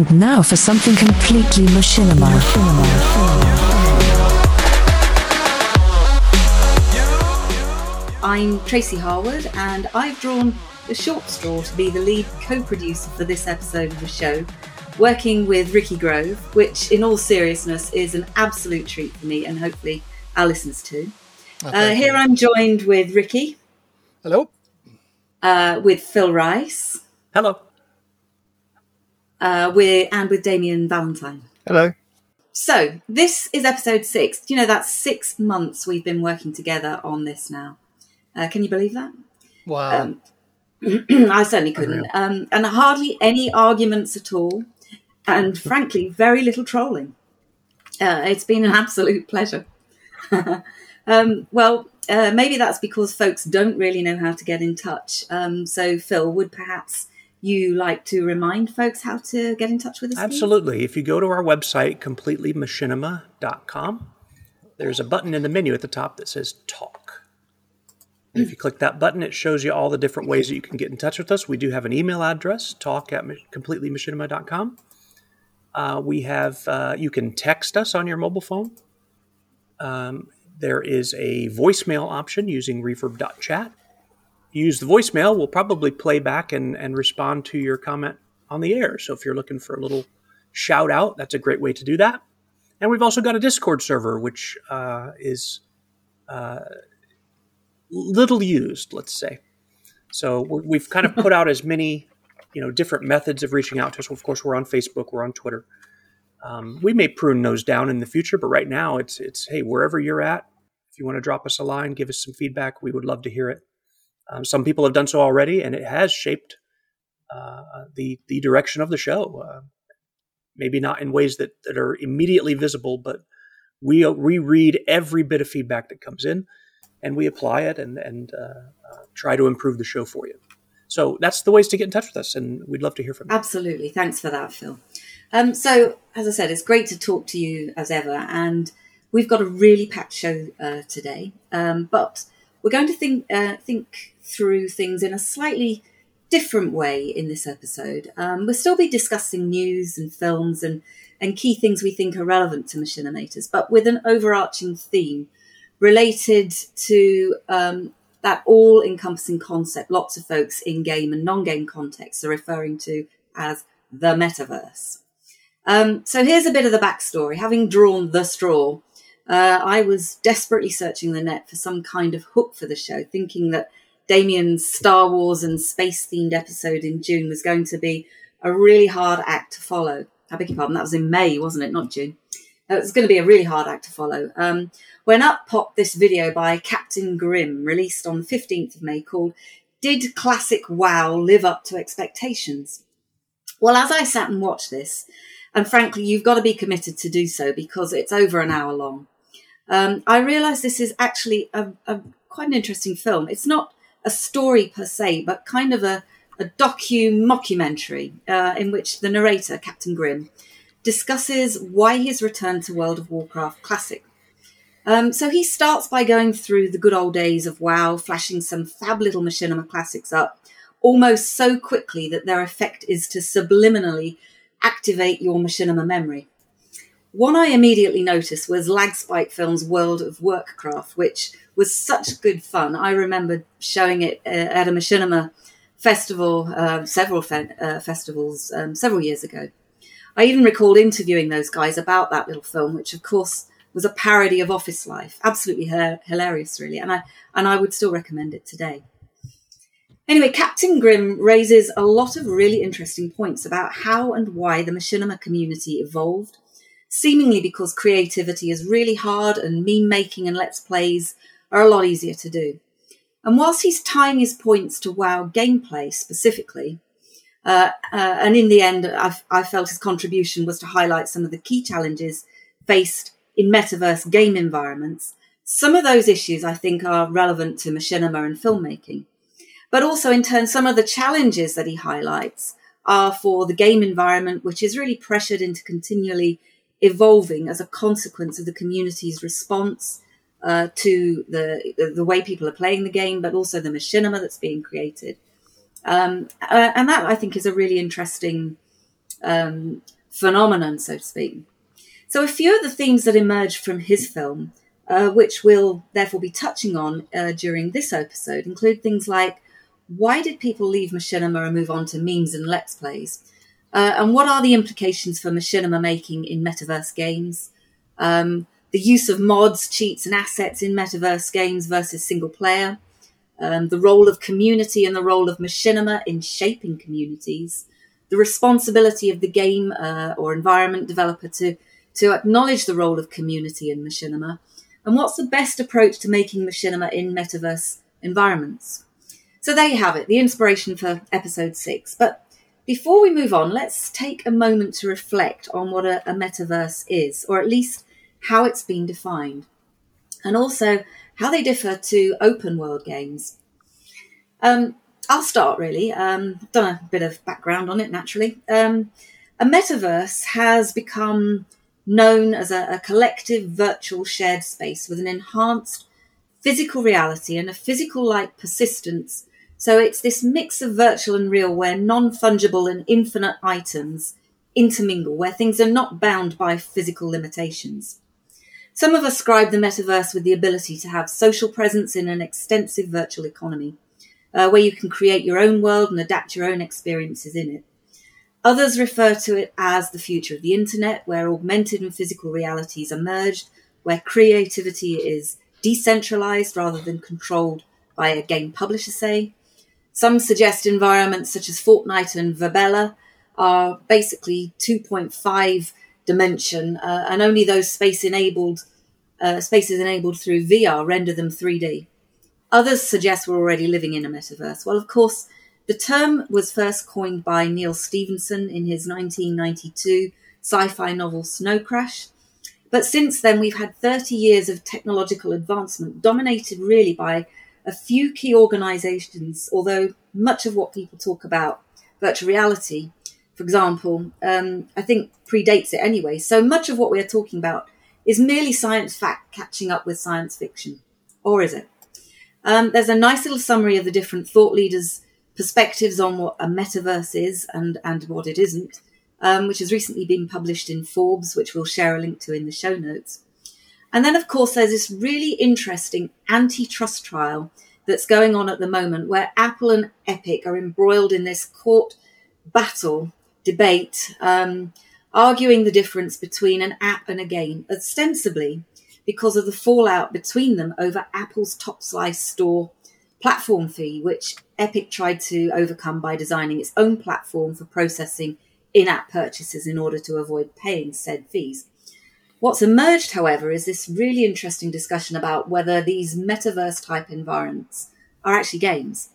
And now for something completely machinima. I'm Tracy Harwood, and I've drawn the short straw to be the lead co producer for this episode of the show, working with Ricky Grove, which, in all seriousness, is an absolute treat for me and hopefully our listeners too. Oh, Uh, here you. I'm joined with Ricky, Hello. uh, with Phil Rice, Hello. Uh, with, and with Damien Valentine. Hello. So, this is episode six. Do you know that's six months we've been working together on this now? Uh, can you believe that? Wow. Um, I certainly couldn't. Um, and hardly any arguments at all. And frankly, very little trolling. Uh, it's been an absolute pleasure. um, well, uh, maybe that's because folks don't really know how to get in touch. Um, so, Phil, would perhaps you like to remind folks how to get in touch with us? please? Absolutely. If you go to our website, completelymachinima.com, there's a button in the menu at the top that says talk. And if you click that button, it shows you all the different ways that you can get in touch with us. We do have an email address, talk at completelymachinima.com. Uh, we have, uh, you can text us on your mobile phone. Um, there is a voicemail option using reverb.chat. Use the voicemail, we'll probably play back and, and respond to your comment on the air. So if you're looking for a little shout out, that's a great way to do that. And we've also got a Discord server, which uh, is uh, little used, let's say. So we're, we've kind of put out as many, you know, different methods of reaching out to us. Of course, we're on Facebook, we're on Twitter. Um, we may prune those down in the future, but right now it's it's hey wherever you're at, if you want to drop us a line, give us some feedback, we would love to hear it. Um, some people have done so already, and it has shaped uh, the the direction of the show. Uh, maybe not in ways that, that are immediately visible, but we we read every bit of feedback that comes in, and we apply it and and uh, uh, try to improve the show for you. So that's the ways to get in touch with us, and we'd love to hear from you. Absolutely. Thanks for that, Phil. Um, so, as I said, it's great to talk to you as ever, and we've got a really packed show uh, today. Um, but we're going to think uh, think through things in a slightly different way in this episode. Um, we'll still be discussing news and films and and key things we think are relevant to machinimators, but with an overarching theme related to um, that all-encompassing concept. Lots of folks in game and non-game contexts are referring to as the metaverse. Um, so here's a bit of the backstory. Having drawn the straw, uh, I was desperately searching the net for some kind of hook for the show, thinking that Damien's Star Wars and space themed episode in June was going to be a really hard act to follow. I beg your pardon, that was in May, wasn't it? Not June. Uh, It was going to be a really hard act to follow. Um, when up popped this video by Captain Grimm, released on the 15th of May, called Did Classic WoW Live Up to Expectations? Well, as I sat and watched this, and frankly, you've got to be committed to do so because it's over an hour long. Um, I realised this is actually a, a quite an interesting film. It's not a story per se, but kind of a, a docu mockumentary uh, in which the narrator, Captain Grimm, discusses why he's returned to World of Warcraft Classic. Um, so he starts by going through the good old days of WoW, flashing some fab little Machinima classics up almost so quickly that their effect is to subliminally activate your machinima memory. One I immediately noticed was Lagspike Films' World of Workcraft, which was such good fun. I remember showing it uh, at a machinima festival, uh, several fe- uh, festivals, um, several years ago. I even recalled interviewing those guys about that little film, which of course was a parody of Office Life. Absolutely hi- hilarious, really, and I and I would still recommend it today. Anyway, Captain Grimm raises a lot of really interesting points about how and why the machinima community evolved, seemingly because creativity is really hard and meme making and let's plays are a lot easier to do. And whilst he's tying his points to WoW gameplay specifically, uh, uh, and in the end, I've, I felt his contribution was to highlight some of the key challenges faced in metaverse game environments. Some of those issues I think are relevant to machinima and filmmaking. But also, in turn, some of the challenges that he highlights are for the game environment, which is really pressured into continually evolving as a consequence of the community's response uh, to the the way people are playing the game, but also the machinima that's being created. Um, uh, and that I think is a really interesting um, phenomenon, so to speak. So, a few of the themes that emerge from his film, uh, which we'll therefore be touching on uh, during this episode, include things like why did people leave machinima and move on to memes and let's plays? Uh, and what are the implications for machinima making in metaverse games? Um, the use of mods, cheats, and assets in metaverse games versus single player, um, the role of community and the role of machinima in shaping communities, the responsibility of the game uh, or environment developer to, to acknowledge the role of community in machinima, and what's the best approach to making machinima in metaverse environments. So there you have it, the inspiration for episode six. But before we move on, let's take a moment to reflect on what a, a metaverse is, or at least how it's been defined, and also how they differ to open world games. Um, I'll start really. Um, done a bit of background on it naturally. Um, a metaverse has become known as a, a, collective virtual shared space with an enhanced physical reality and a physical like persistence. So it's this mix of virtual and real where non fungible and infinite items intermingle, where things are not bound by physical limitations. Some have ascribed the metaverse with the ability to have social presence in an extensive virtual economy, uh, where you can create your own world and adapt your own experiences in it. Others refer to it as the future of the internet, where augmented and physical realities are merged, where creativity is decentralized rather than controlled by a game publisher, say. Some suggest environments such as Fortnite and Verbella are basically 2.5 dimension, uh, and only those space enabled uh, spaces enabled through VR render them 3D. Others suggest we're already living in a metaverse. Well, of course, the term was first coined by Neal Stephenson in his 1992 sci-fi novel Snow Crash. But since then, we've had 30 years of technological advancement dominated really by a few key organizations, although much of what people talk about, virtual reality, for example, um, I think predates it anyway. So much of what we're talking about is merely science fact catching up with science fiction. Or is it? Um, there's a nice little summary of the different thought leaders' perspectives on what a metaverse is and, and what it isn't, um, which has recently been published in Forbes, which we'll share a link to in the show notes. And then, of course, there's this really interesting antitrust trial that's going on at the moment where Apple and Epic are embroiled in this court battle debate, um, arguing the difference between an app and a game, ostensibly because of the fallout between them over Apple's top slice store platform fee, which Epic tried to overcome by designing its own platform for processing in app purchases in order to avoid paying said fees. What's emerged, however, is this really interesting discussion about whether these metaverse type environments are actually games.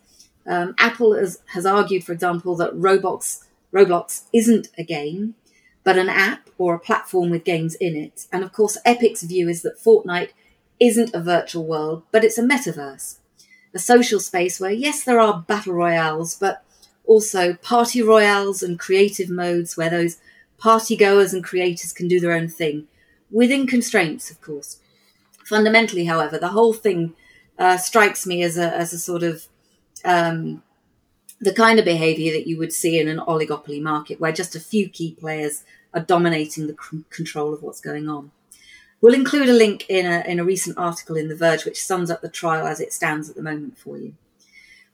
Um, Apple has, has argued, for example, that Roblox Roblox isn't a game, but an app or a platform with games in it. And of course, Epic's view is that Fortnite isn't a virtual world, but it's a metaverse, a social space where, yes, there are battle royales, but also party royales and creative modes where those party goers and creators can do their own thing within constraints, of course. Fundamentally, however, the whole thing uh, strikes me as a, as a sort of um, the kind of behavior that you would see in an oligopoly market where just a few key players are dominating the c- control of what's going on. We'll include a link in a, in a recent article in The Verge which sums up the trial as it stands at the moment for you.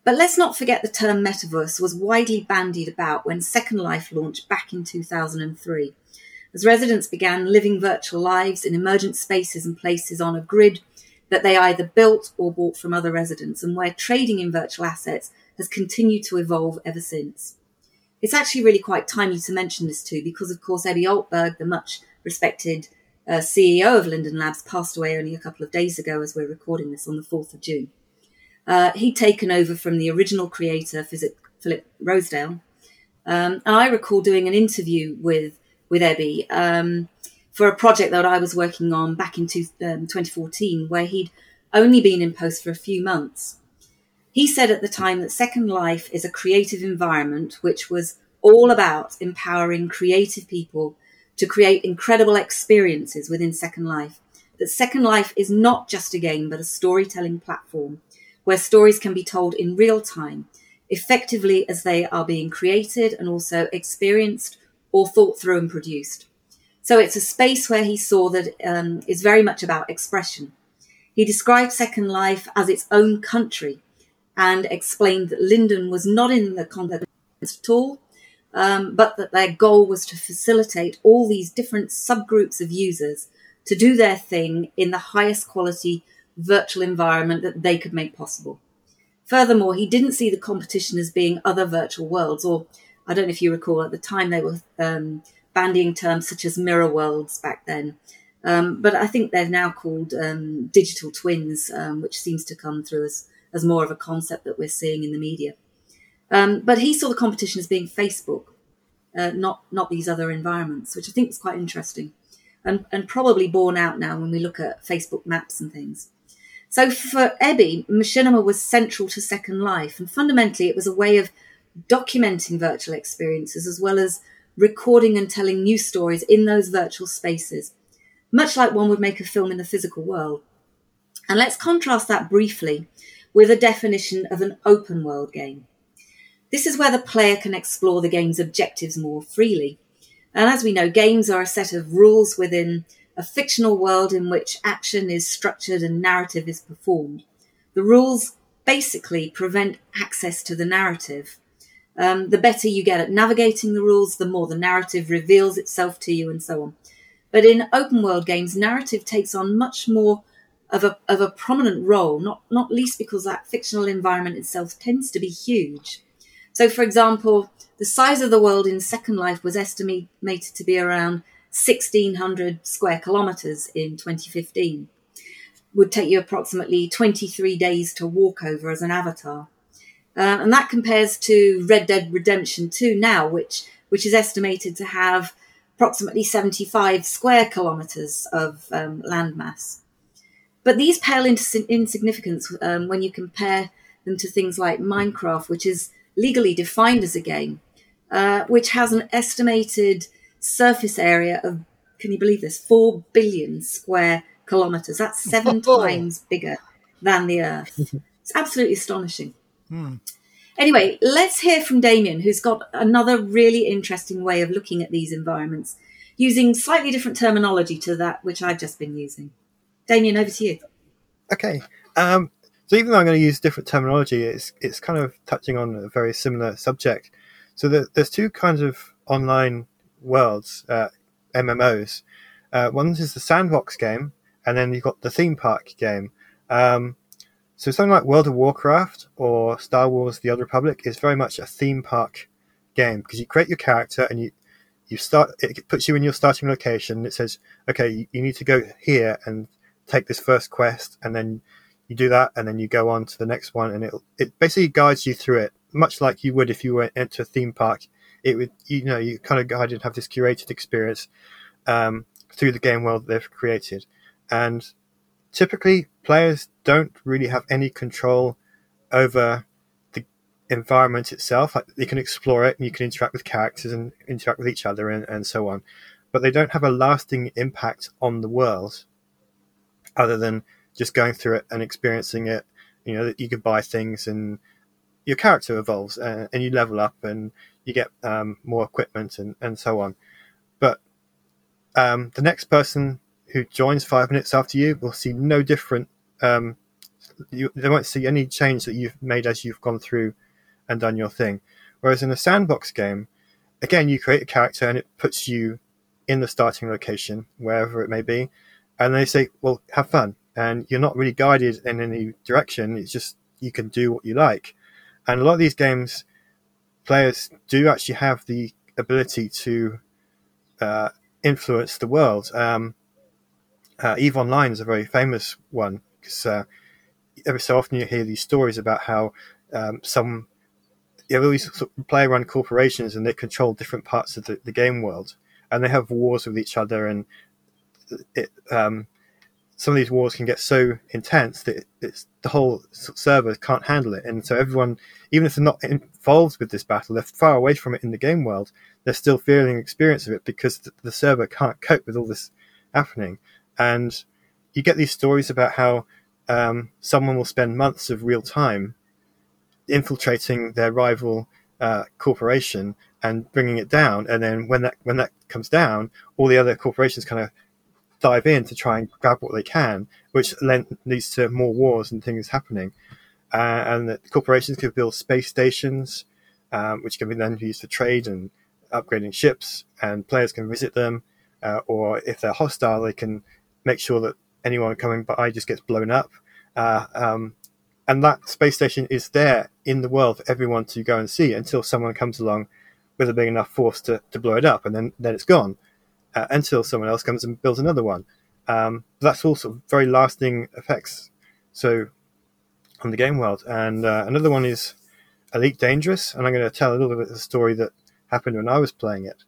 But let's not forget the term metaverse was widely bandied about when Second Life launched back in 2003, as residents began living virtual lives in emergent spaces and places on a grid that they either built or bought from other residents, and where trading in virtual assets has continued to evolve ever since. It's actually really quite timely to mention this too, because of course Ebbe Altberg, the much respected uh, CEO of Linden Labs, passed away only a couple of days ago as we're recording this on the 4th of June. Uh, he'd taken over from the original creator, Philip Rosedale. Um, and I recall doing an interview with, with Ebbe um, for a project that I was working on back in two, um, 2014, where he'd only been in post for a few months. He said at the time that Second Life is a creative environment which was all about empowering creative people to create incredible experiences within Second Life. That Second Life is not just a game, but a storytelling platform where stories can be told in real time, effectively as they are being created and also experienced or thought through and produced. So it's a space where he saw that um, is very much about expression. He described Second Life as its own country and explained that Linden was not in the context at all, um, but that their goal was to facilitate all these different subgroups of users to do their thing in the highest quality virtual environment that they could make possible. Furthermore, he didn't see the competition as being other virtual worlds, or I don't know if you recall, at the time they were um, bandying terms such as mirror worlds back then. Um, but I think they're now called um, digital twins, um, which seems to come through as, as more of a concept that we're seeing in the media. Um, but he saw the competition as being Facebook, uh, not not these other environments, which I think is quite interesting, and and probably borne out now when we look at Facebook maps and things. So for Ebbe, machinima was central to Second Life, and fundamentally it was a way of documenting virtual experiences as well as recording and telling new stories in those virtual spaces, much like one would make a film in the physical world. And let's contrast that briefly with a definition of an open world game. This is where the player can explore the game's objectives more freely. And as we know, games are a set of rules within a fictional world in which action is structured and narrative is performed. The rules basically prevent access to the narrative. Um, the better you get at navigating the rules, the more the narrative reveals itself to you, and so on. But in open world games, narrative takes on much more of a, of a prominent role, not, not least because that fictional environment itself tends to be huge. So, for example, the size of the world in Second Life was estimated to be around 1,600 square kilometres in 2015. Would take you approximately 23 days to walk over as an avatar. Uh, and that compares to Red Dead Redemption 2 now, which, which is estimated to have approximately 75 square kilometres of um, landmass. But these pale into insignificance um, when you compare them to things like Minecraft, which is legally defined as a game, uh, which has an estimated surface area of, can you believe this, 4 billion square kilometres. That's seven times bigger than the Earth. It's absolutely astonishing. Hmm. Anyway, let's hear from Damien, who's got another really interesting way of looking at these environments, using slightly different terminology to that which I've just been using. Damien, over to you. Okay. Um, so even though I'm going to use different terminology, it's it's kind of touching on a very similar subject. So the, there's two kinds of online worlds, uh, MMOs. Uh, one is the sandbox game, and then you've got the theme park game. Um, so something like World of Warcraft or Star Wars: The Old Republic is very much a theme park game because you create your character and you you start. It puts you in your starting location. It says, okay, you, need to go here and take this first quest, and then you do that, and then you go on to the next one, and it it basically guides you through it, much like you would if you went into a theme park it would you know you kind of guided and have this curated experience um, through the game world they've created, and typically players don't really have any control over the environment itself. Like you can explore it and you can interact with characters and interact with each other and, and so on, but they don't have a lasting impact on the world, other than just going through it and experiencing it. You know that you can buy things and your character evolves and, uh, and you level up and you get um, more equipment and, and so on. But um, the next person who joins five minutes after you will see no different. Um, you, they won't see any change that you've made as you've gone through and done your thing. Whereas in a sandbox game, again, you create a character and it puts you in the starting location, wherever it may be, and they say, "Well, have fun," and you're not really guided in any direction. It's just you can do what you like. And a lot of these games, players do actually have the ability to uh, influence the world. Um, uh, Eve Online is a very famous one because uh, every so often you hear these stories about how um, some you have all these sort of player-run corporations and they control different parts of the, the, game world and they have wars with each other and it, um, some of these wars can get so intense that it's the whole server can't handle it, and so everyone, even if they're not involved with this battle, they're far away from it in the game world. They're still feeling experience of it because the, the server can't cope with all this happening, and you get these stories about how um, someone will spend months of real time infiltrating their rival uh, corporation and bringing it down. And then when that when that comes down, all the other corporations kind of dive in to try and grab what they can, which leads to more wars and things happening. Uh, and the corporations can build space stations, um, which can be then used for trade and upgrading ships, and players can visit them. Uh, or if they're hostile, they can make sure that anyone coming by just gets blown up. Uh, um, and that space station is there in the world for everyone to go and see until someone comes along with a big enough force to, to blow it up, and then, then it's gone uh, until someone else comes and builds another one. Um, that's also very lasting effects. So on the game world, and uh, another one is Elite Dangerous, and I'm going to tell a little bit of the story that happened when I was playing it.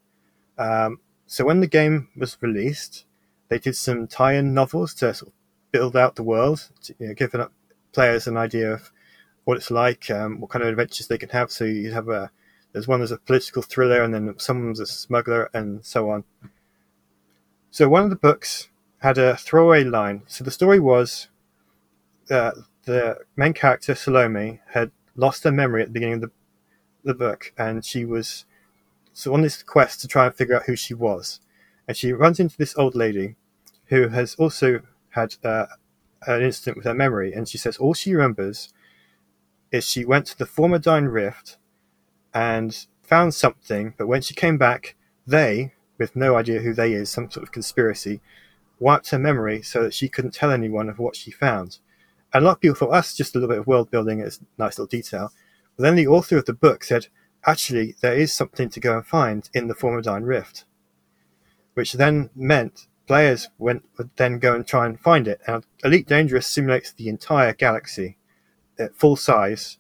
Um, so when the game was released, they did some tie-in novels to sort of build out the world, to, you know, giving players an idea of what it's like, um, what kind of adventures they can have. So you have a there's one as a political thriller, and then someone's a smuggler, and so on. So one of the books had a throwaway line. So the story was uh, the main character Salome had lost her memory at the beginning of the the book, and she was so on this quest to try and figure out who she was. And she runs into this old lady who has also had uh, an incident with her memory, and she says all she remembers is she went to the Formidine Rift and found something, but when she came back, they, with no idea who they is, some sort of conspiracy, wiped her memory so that she couldn't tell anyone of what she found. And a lot of people thought that's just a little bit of world building, it's a nice little detail. But then the author of the book said, actually, there is something to go and find in the Formidine Rift, which then meant players would then go and try and find it. And Elite Dangerous simulates the entire galaxy at full size.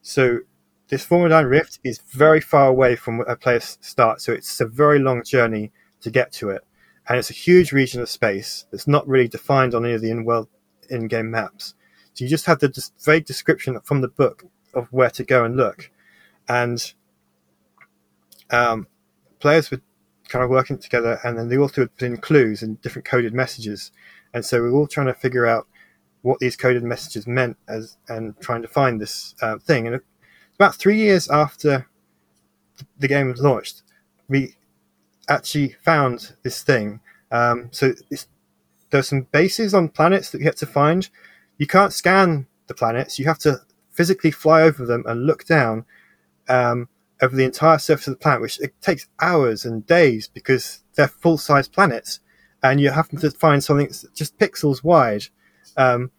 So this Formidine Rift is very far away from where a player starts, so it's a very long journey to get to it. And it's a huge region of space that's not really defined on any of the in-world in-game maps. So you just have the vague description from the book of where to go and look. And um, players were kind of working together, and then the author would put in clues and different coded messages. And so we were all trying to figure out what these coded messages meant as and trying to find this uh, thing. And about three years after the game was launched, we actually found this thing. Um, so there's some bases on planets that you have to find. You can't scan the planets; you have to physically fly over them and look down. Um, over the entire surface of the planet, which it takes hours and days because they're full size planets, and you have to find something that's just pixels wide. Um,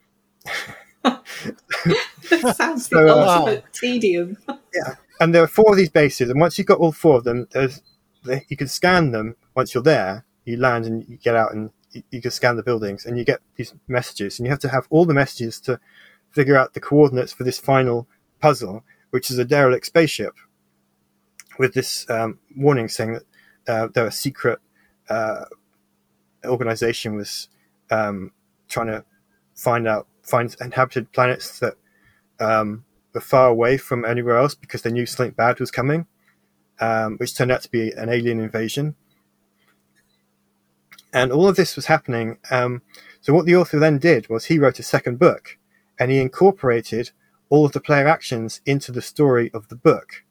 sounds so, the uh, ultimate tedium. yeah, and there are four of these bases, and once you've got all four of them, there's you can scan them once you're there. You land and you get out, and you, you can scan the buildings, and you get these messages, and you have to have all the messages to figure out the coordinates for this final puzzle, which is a derelict spaceship with this um, warning saying that uh, there a secret uh, organization was um, trying to find out find inhabited planets that um, were far away from anywhere else because they knew something bad was coming, um, which turned out to be an alien invasion. And all of this was happening. Um, so what the author then did was he wrote a second book, and he incorporated all of the player actions into the story of the book.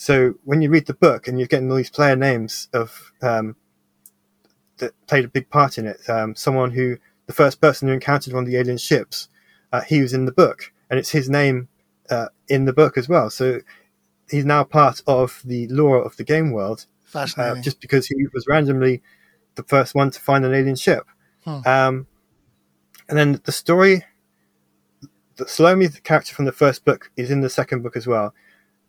So when you read the book and you're getting all these player names of um, that played a big part in it, um, someone who the first person who encountered one of the alien ships, uh, he was in the book, and it's his name uh, in the book as well. So he's now part of the lore of the game world, uh, just because he was randomly the first one to find an alien ship. Hmm. Um, and then the story, the Salome, the character from the first book, is in the second book as well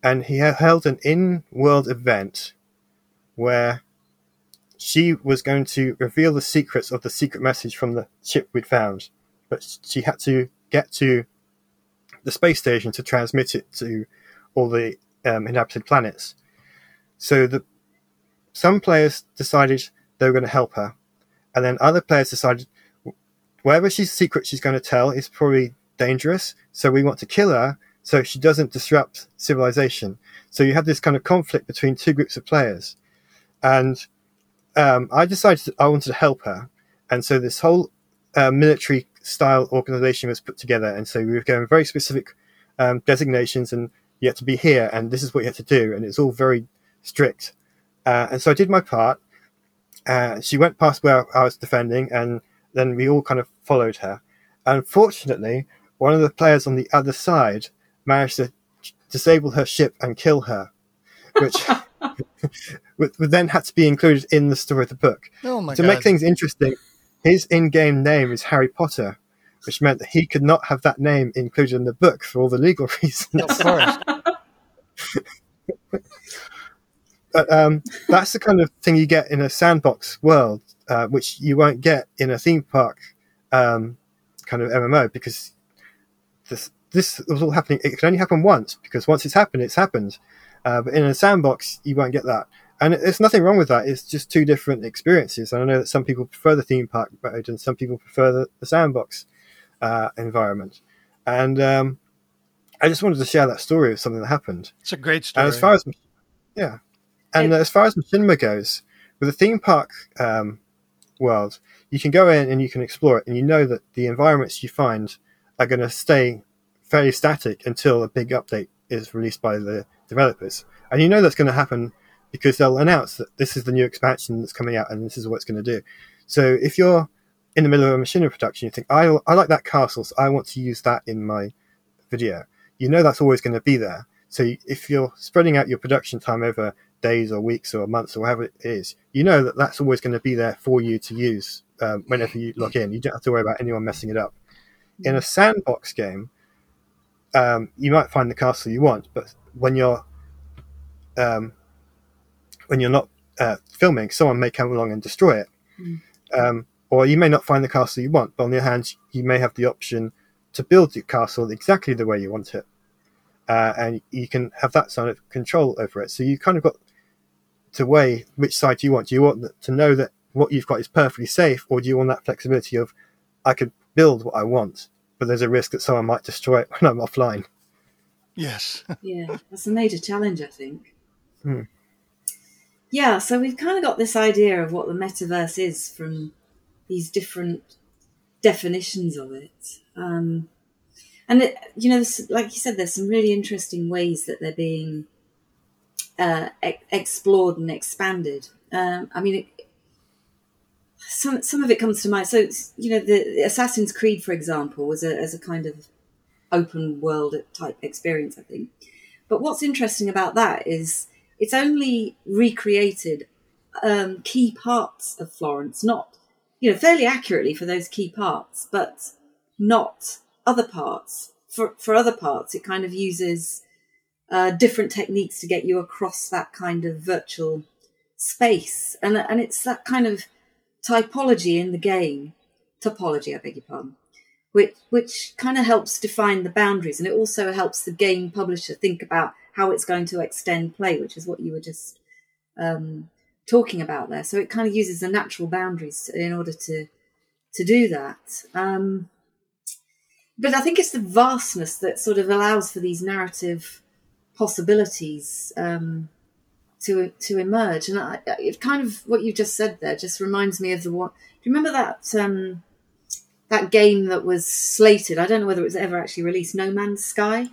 and he held an in-world event where she was going to reveal the secrets of the secret message from the ship we'd found, but she had to get to the space station to transmit it to all the um, inhabited planets. So the some players decided they were going to help her, and then other players decided wherever she's secret she's going to tell is probably dangerous, so we want to kill her so she doesn't disrupt civilization. So you have this kind of conflict between two groups of players, and um, I decided I wanted to help her, and so this whole uh, military style organization was put together, and so we were given very specific um, designations, and you had to be here, and this is what you had to do, and it's all very strict. Uh, and so I did my part. Uh, she went past where I was defending, and then we all kind of followed her. Unfortunately, one of the players on the other side managed to disable her ship and kill her, which would, would then had to be included in the story of the book. Oh my to god! make things interesting, his in-game name is Harry Potter, which meant that he could not have that name included in the book for all the legal reasons. of course. But um, that's the kind of thing you get in a sandbox world, uh, which you won't get in a theme park um, kind of MMO because this this was all happening. It can only happen once because once it's happened, it's happened. Uh, but in a sandbox, you won't get that. And there's nothing wrong with that. It's just two different experiences. And I know that some people prefer the theme park mode and some people prefer the, the sandbox uh, environment. And um, I just wanted to share that story of something that happened. It's a great story. And as far as yeah, and as far as cinema goes, with the theme park um, world, you can go in and you can explore it, and you know that the environments you find are going to stay fairly static until a big update is released by the developers, and you know that's going to happen because they'll announce that this is the new expansion that's coming out, and this is what it's going to do. So if you're in the middle of a machinima production, you think, I, I like that castle, so I want to use that in my video. You know that's always going to be there. So if you're spreading out your production time over days or weeks or months or whatever it is, you know that that's always going to be there for you to use um, whenever you log in. You don't have to worry about anyone messing it up. In a sandbox game, um, you might find the castle you want, but when you're um, when you're not uh, filming, someone may come along and destroy it. Um, or you may not find the castle you want, but on the other hand, you may have the option to build your castle exactly the way you want it. Uh, and you can have that sort of control over it. So you kind of got to weigh which side do you want. Do you want to know that what you've got is perfectly safe, or do you want that flexibility of I could build what I want, but there's a risk that someone might destroy it when I'm offline. yes. Yeah, that's a major challenge, I think. Hmm. Yeah, so we've kind of got this idea of what the metaverse is from these different definitions of it. Um, and, it, you know, like you said, there's some really interesting ways that they're being uh, e- explored and expanded. Um, I mean, it, some some of it comes to mind. So, you know, the Assassin's Creed, for example, was a, as a kind of open world type experience, I think. But what's interesting about that is it's only recreated um, key parts of Florence, not, you know, fairly accurately for those key parts, but not other parts. For, for other parts, it kind of uses uh, different techniques to get you across that kind of virtual space. And, and it's that kind of typology in the game, topology, I beg your pardon, which which kind of helps define the boundaries, and it also helps the game publisher think about how it's going to extend play, which is what you were just um, talking about there. So it kind of uses the natural boundaries in order to to do that. Um, but I think it's the vastness that sort of allows for these narrative possibilities um, to to emerge, and I, it kind of what you just said there just reminds me of the one. Do you remember that? Um, that game that was slated. I don't know whether it was ever actually released. No Man's Sky.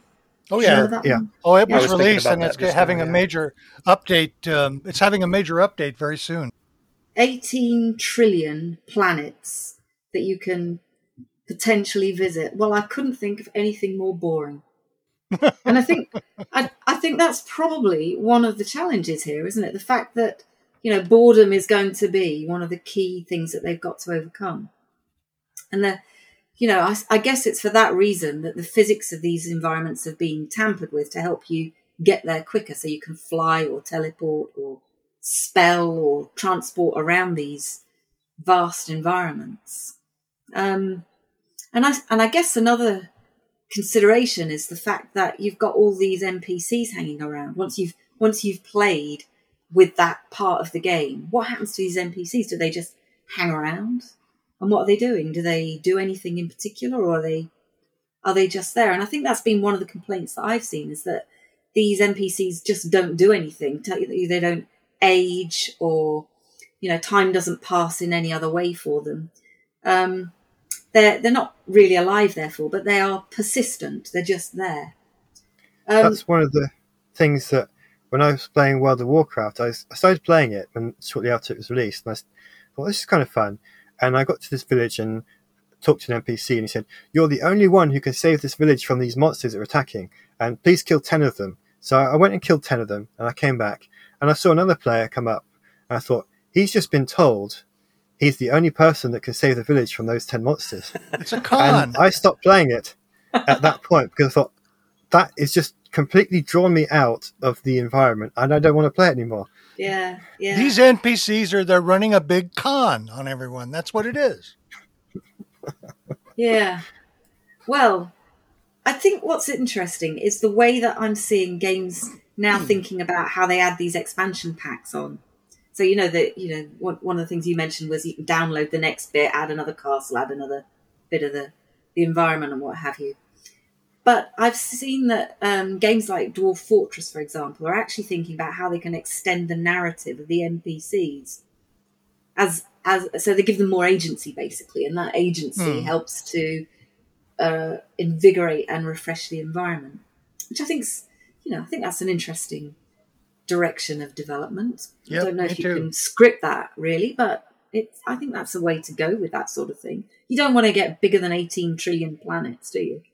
Oh Do you know yeah. that Yeah. one? Oh, it I was, was released and it's having now, a yeah. major update. Um, it's having a major update very soon. 18 trillion planets that you can potentially visit. Well, I couldn't think of anything more boring. And I think I, I think that's probably one of the challenges here, isn't it? The fact that you know boredom is going to be one of the key things that they've got to overcome, and the you know I, I guess it's for that reason that the physics of these environments have been tampered with to help you get there quicker, so you can fly or teleport or spell or transport around these vast environments. Um, and I and I guess another consideration is the fact that you've got all these NPCs hanging around. Once you've once you've played with that part of the game, what happens to these NPCs? Do they just hang around? And what are they doing? Do they do anything in particular, or are they are they just there? And I think that's been one of the complaints that I've seen is that these NPCs just don't do anything. They don't age or you know time doesn't pass in any other way for them. Um, they're they're not really alive, therefore, but they are persistent. They're just there. Um, That's one of the things that when I was playing World of Warcraft, I, started playing it when shortly after it was released, and I thought this is kind of fun. And I got to this village and talked to an NPC, and he said, "You're the only one who can save this village from these monsters that are attacking, and please kill ten of them." So I went and killed ten of them, and I came back, and I saw another player come up, and I thought he's just been told he's the only person that can save the village from those ten monsters. It's a con. And I stopped playing it at that point because I thought that is just completely drawn me out of the environment, and I don't want to play it anymore. Yeah, yeah. These NPCs are they're running a big con on everyone. That's what it is. Yeah. Well, I think what's interesting is the way that I'm seeing games now hmm. thinking about how they add these expansion packs on. So you know that you know one one of the things you mentioned was you can download the next bit, add another castle, add another bit of the the environment and what have you. But I've seen that um, games like Dwarf Fortress, for example, are actually thinking about how they can extend the narrative of the NPCs as as so they give them more agency basically, and that agency Hmm. helps to uh, invigorate and refresh the environment, which I think's you know I think that's an interesting direction of development. I don't know if you too. can script that really, but it's I think that's a way to go with that sort of thing. You don't want to get bigger than eighteen trillion planets, do you?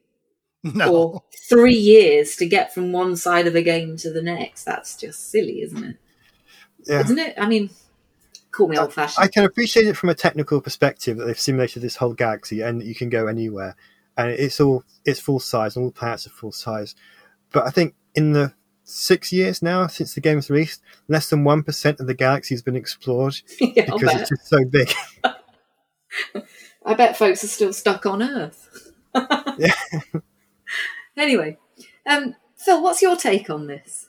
No. Or three years to get from one side of the game to the next. That's just silly, isn't it? Yeah. Isn't it? I mean, call me old fashioned. I can appreciate it from a technical perspective that they've simulated this whole galaxy and you can go anywhere, and it's all it's full size, and all the planets are full size. But I think in the six years now since the game's released, less than one percent of the galaxy has been explored yeah, because it's just so big. I bet folks are still stuck on Earth. Yeah. Anyway, um, Phil, what's your take on this?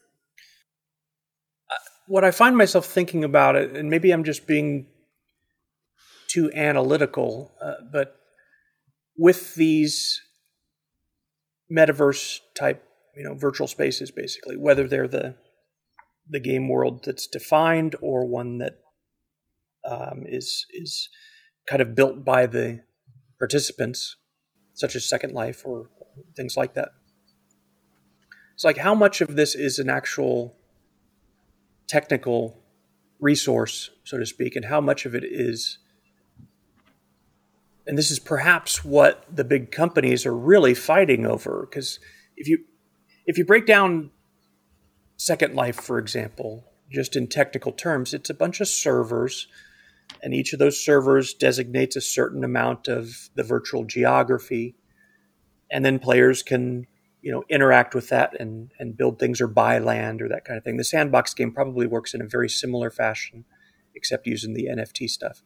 what I find myself thinking about it, and maybe I'm just being too analytical, uh, but with these metaverse type, you know, virtual spaces, basically, whether they're the the game world that's defined or one that um, is is kind of built by the participants, such as Second Life or things like that. It's like how much of this is an actual technical resource, so to speak, and how much of it is. And this is perhaps what the big companies are really fighting over, because if you if you break down Second Life, for example, just in technical terms, it's a bunch of servers, and each of those servers designates a certain amount of the virtual geography, and then players can you know interact with that and and build things or buy land or that kind of thing. The sandbox game probably works in a very similar fashion, except using the NFT stuff.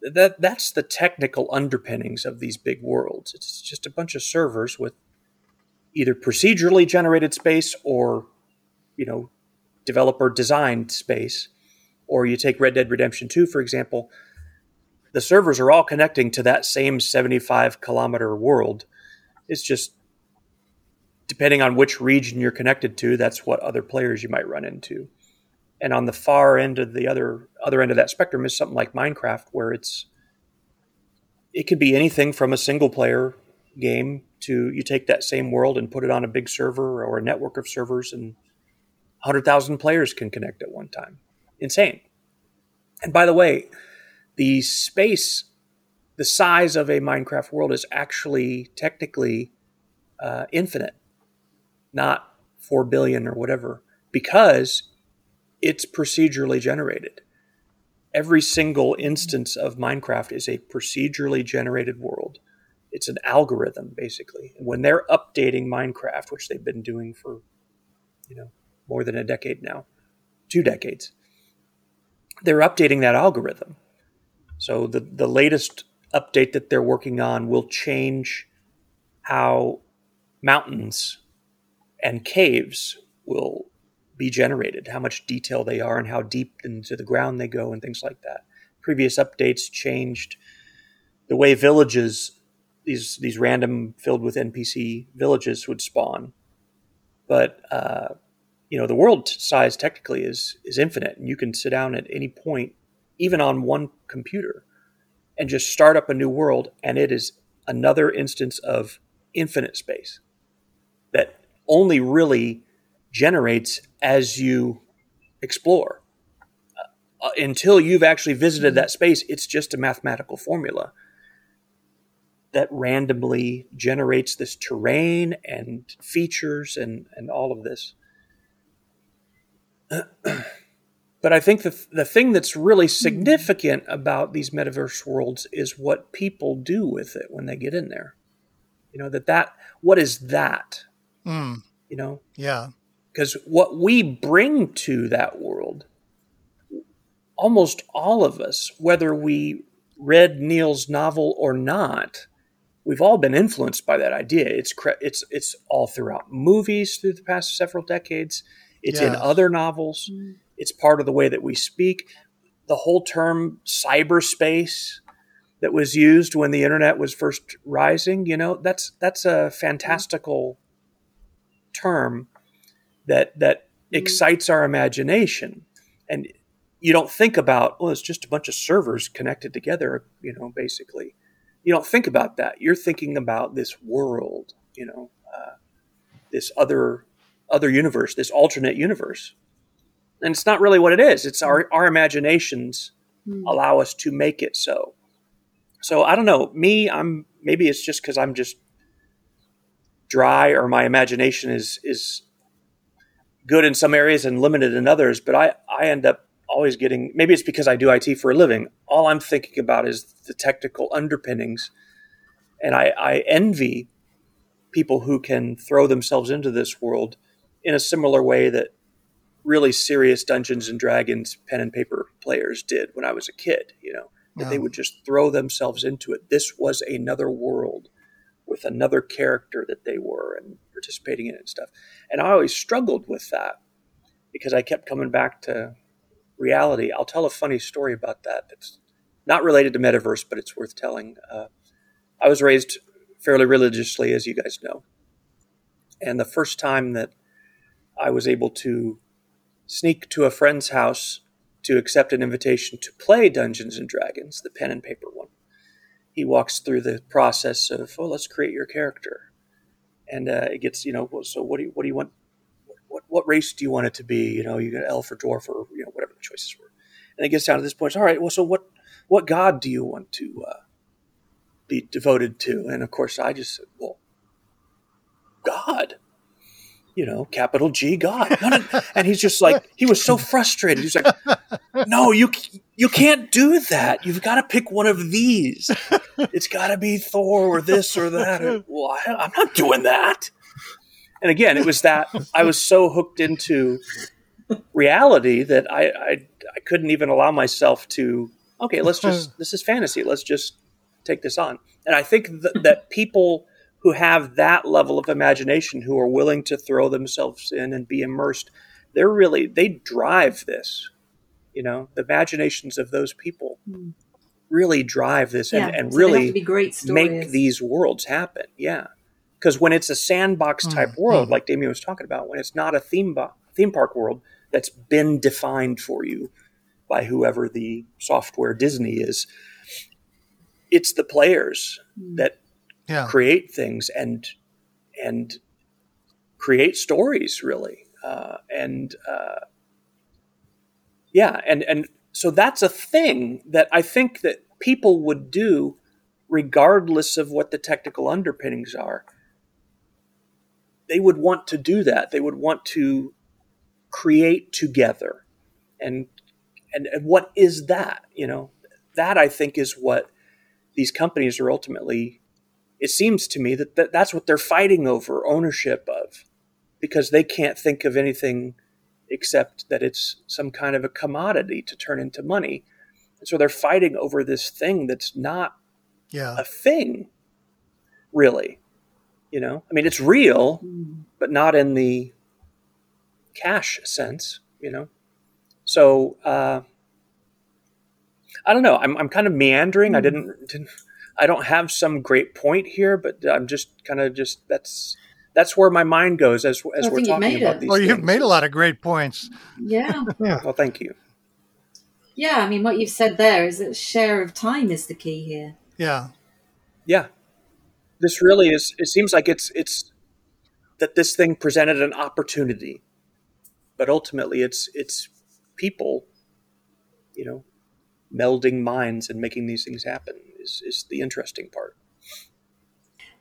That that's the technical underpinnings of these big worlds. It's just a bunch of servers with either procedurally generated space or you know developer designed space. Or you take Red Dead Redemption 2, for example, the servers are all connecting to that same 75 kilometer world. It's just depending on which region you're connected to, that's what other players you might run into. And on the far end of the other other end of that spectrum is something like Minecraft, where it's it could be anything from a single player game to you take that same world and put it on a big server or a network of servers, and hundred thousand players can connect at one time. Insane. And by the way, the space, the size of a Minecraft world is actually technically uh, infinite not 4 billion or whatever, because it's procedurally generated. Every single instance of Minecraft is a procedurally generated world. It's an algorithm, basically. And when they're updating Minecraft, which they've been doing for, you know, more than a decade now, two decades, they're updating that algorithm. So the, the latest update that they're working on will change how mountains and caves will be generated, how much detail they are, and how deep into the ground they go, and things like that. Previous updates changed the way villages, these these random filled with NPC villages, would spawn. But uh, you know, the world size technically is is infinite, and you can sit down at any point, even on one computer, and just start up a new world, and it is another instance of infinite space that only really generates as you explore. Uh, until you've actually visited that space, it's just a mathematical formula that randomly generates this terrain and features and, and all of this. but I think the, the thing that's really significant about these metaverse worlds is what people do with it when they get in there. You know, that that, what is that? Mm, You know, yeah. because what we bring to that world, almost all of us, whether we read Neal's novel or not, we've all been influenced by that idea. It's cre- it's it's all throughout movies through the past several decades. It's in other novels. Mm-hmm. It's part of the way that we speak. The whole term cyberspace that was used when the internet was first rising, you know, that's that's a fantastical term that that mm-hmm. excites our imagination and you don't think about well it's just a bunch of servers connected together you know basically you don't think about that. You're thinking about this world you know uh, this other other universe this alternate universe. And it's not really what it is. It's our our imaginations allow us to make it so. So i don't know. Me i'm maybe it's just because i'm just dry or my imagination is is good in some areas and limited in others but i i end up always getting maybe it's because i do it for a living. All i'm thinking about is the technical underpinnings. And i i envy people who can throw themselves into this world in a similar way that really serious dungeons and dragons pen and paper players did when i was a kid you know that they would just throw themselves into it. This was another world with another character that they were and participating in it and stuff. And I always struggled with that because I kept coming back to reality. I'll tell a funny story about that that's not related to metaverse, but it's worth telling. Uh, I was raised fairly religiously, as you guys know. And the first time that I was able to sneak to a friend's house to accept an invitation to play Dungeons and Dragons, the pen and paper one, he walks through the process of, oh, let's create your character, and uh, it gets, you know, so what do you, what do you want? What what race do you want it to be? You know, you got elf or dwarf or you know the choices were, and it gets down to this point. All right, well, so what what god do you want to uh, be devoted to? And of course, I just said, well, God. You know, capital G God. No, no. And he's just like, he was so frustrated. He's like, no, you you can't do that. You've got to pick one of these. It's got to be Thor or this or that. Well, I, I'm not doing that. And again, it was that I was so hooked into reality that I, I I couldn't even allow myself to. Okay, let's just this is fantasy. Let's just take this on. And I think th- that people who have that level of imagination, who are willing to throw themselves in and be immersed, they're really they drive this you know the imaginations of those people hmm. really drive this and, and so really be great make these worlds happen yeah because when it's a sandbox type mm-hmm. world like damien was talking about when it's not a theme bo- theme park world that's been defined for you by whoever the software disney is it's the players that Yeah. create things and and create stories really. Uh, and uh, yeah and and so that's a thing that i think that people would do regardless of what the technical underpinnings are. They would want to do that. They would want to create together. And and, and what is that you know? That i think is what these companies are ultimately it seems to me that, that that's what they're fighting over ownership of. Because they can't think of anything except that it's some kind of a commodity to turn into money. And so they're fighting over this thing that's not Yeah. a thing really. You know? I mean it's real hmm. but not in the cash sense you know so uh i don't know i'm, I'm kind of meandering i didn't, didn't i don't have some great point here but i'm just kind of just that's that's where my mind goes as, as I we're talking about it. these Well, you've made a lot of great points. Yeah. Yeah. well thank you Yeah, I mean, what you've said there is that share of time is the key here. Yeah. yeah this really is it seems like it's it's that this thing presented an opportunity but ultimately it's it's people, you know, melding minds and making these things happen is, is the interesting part.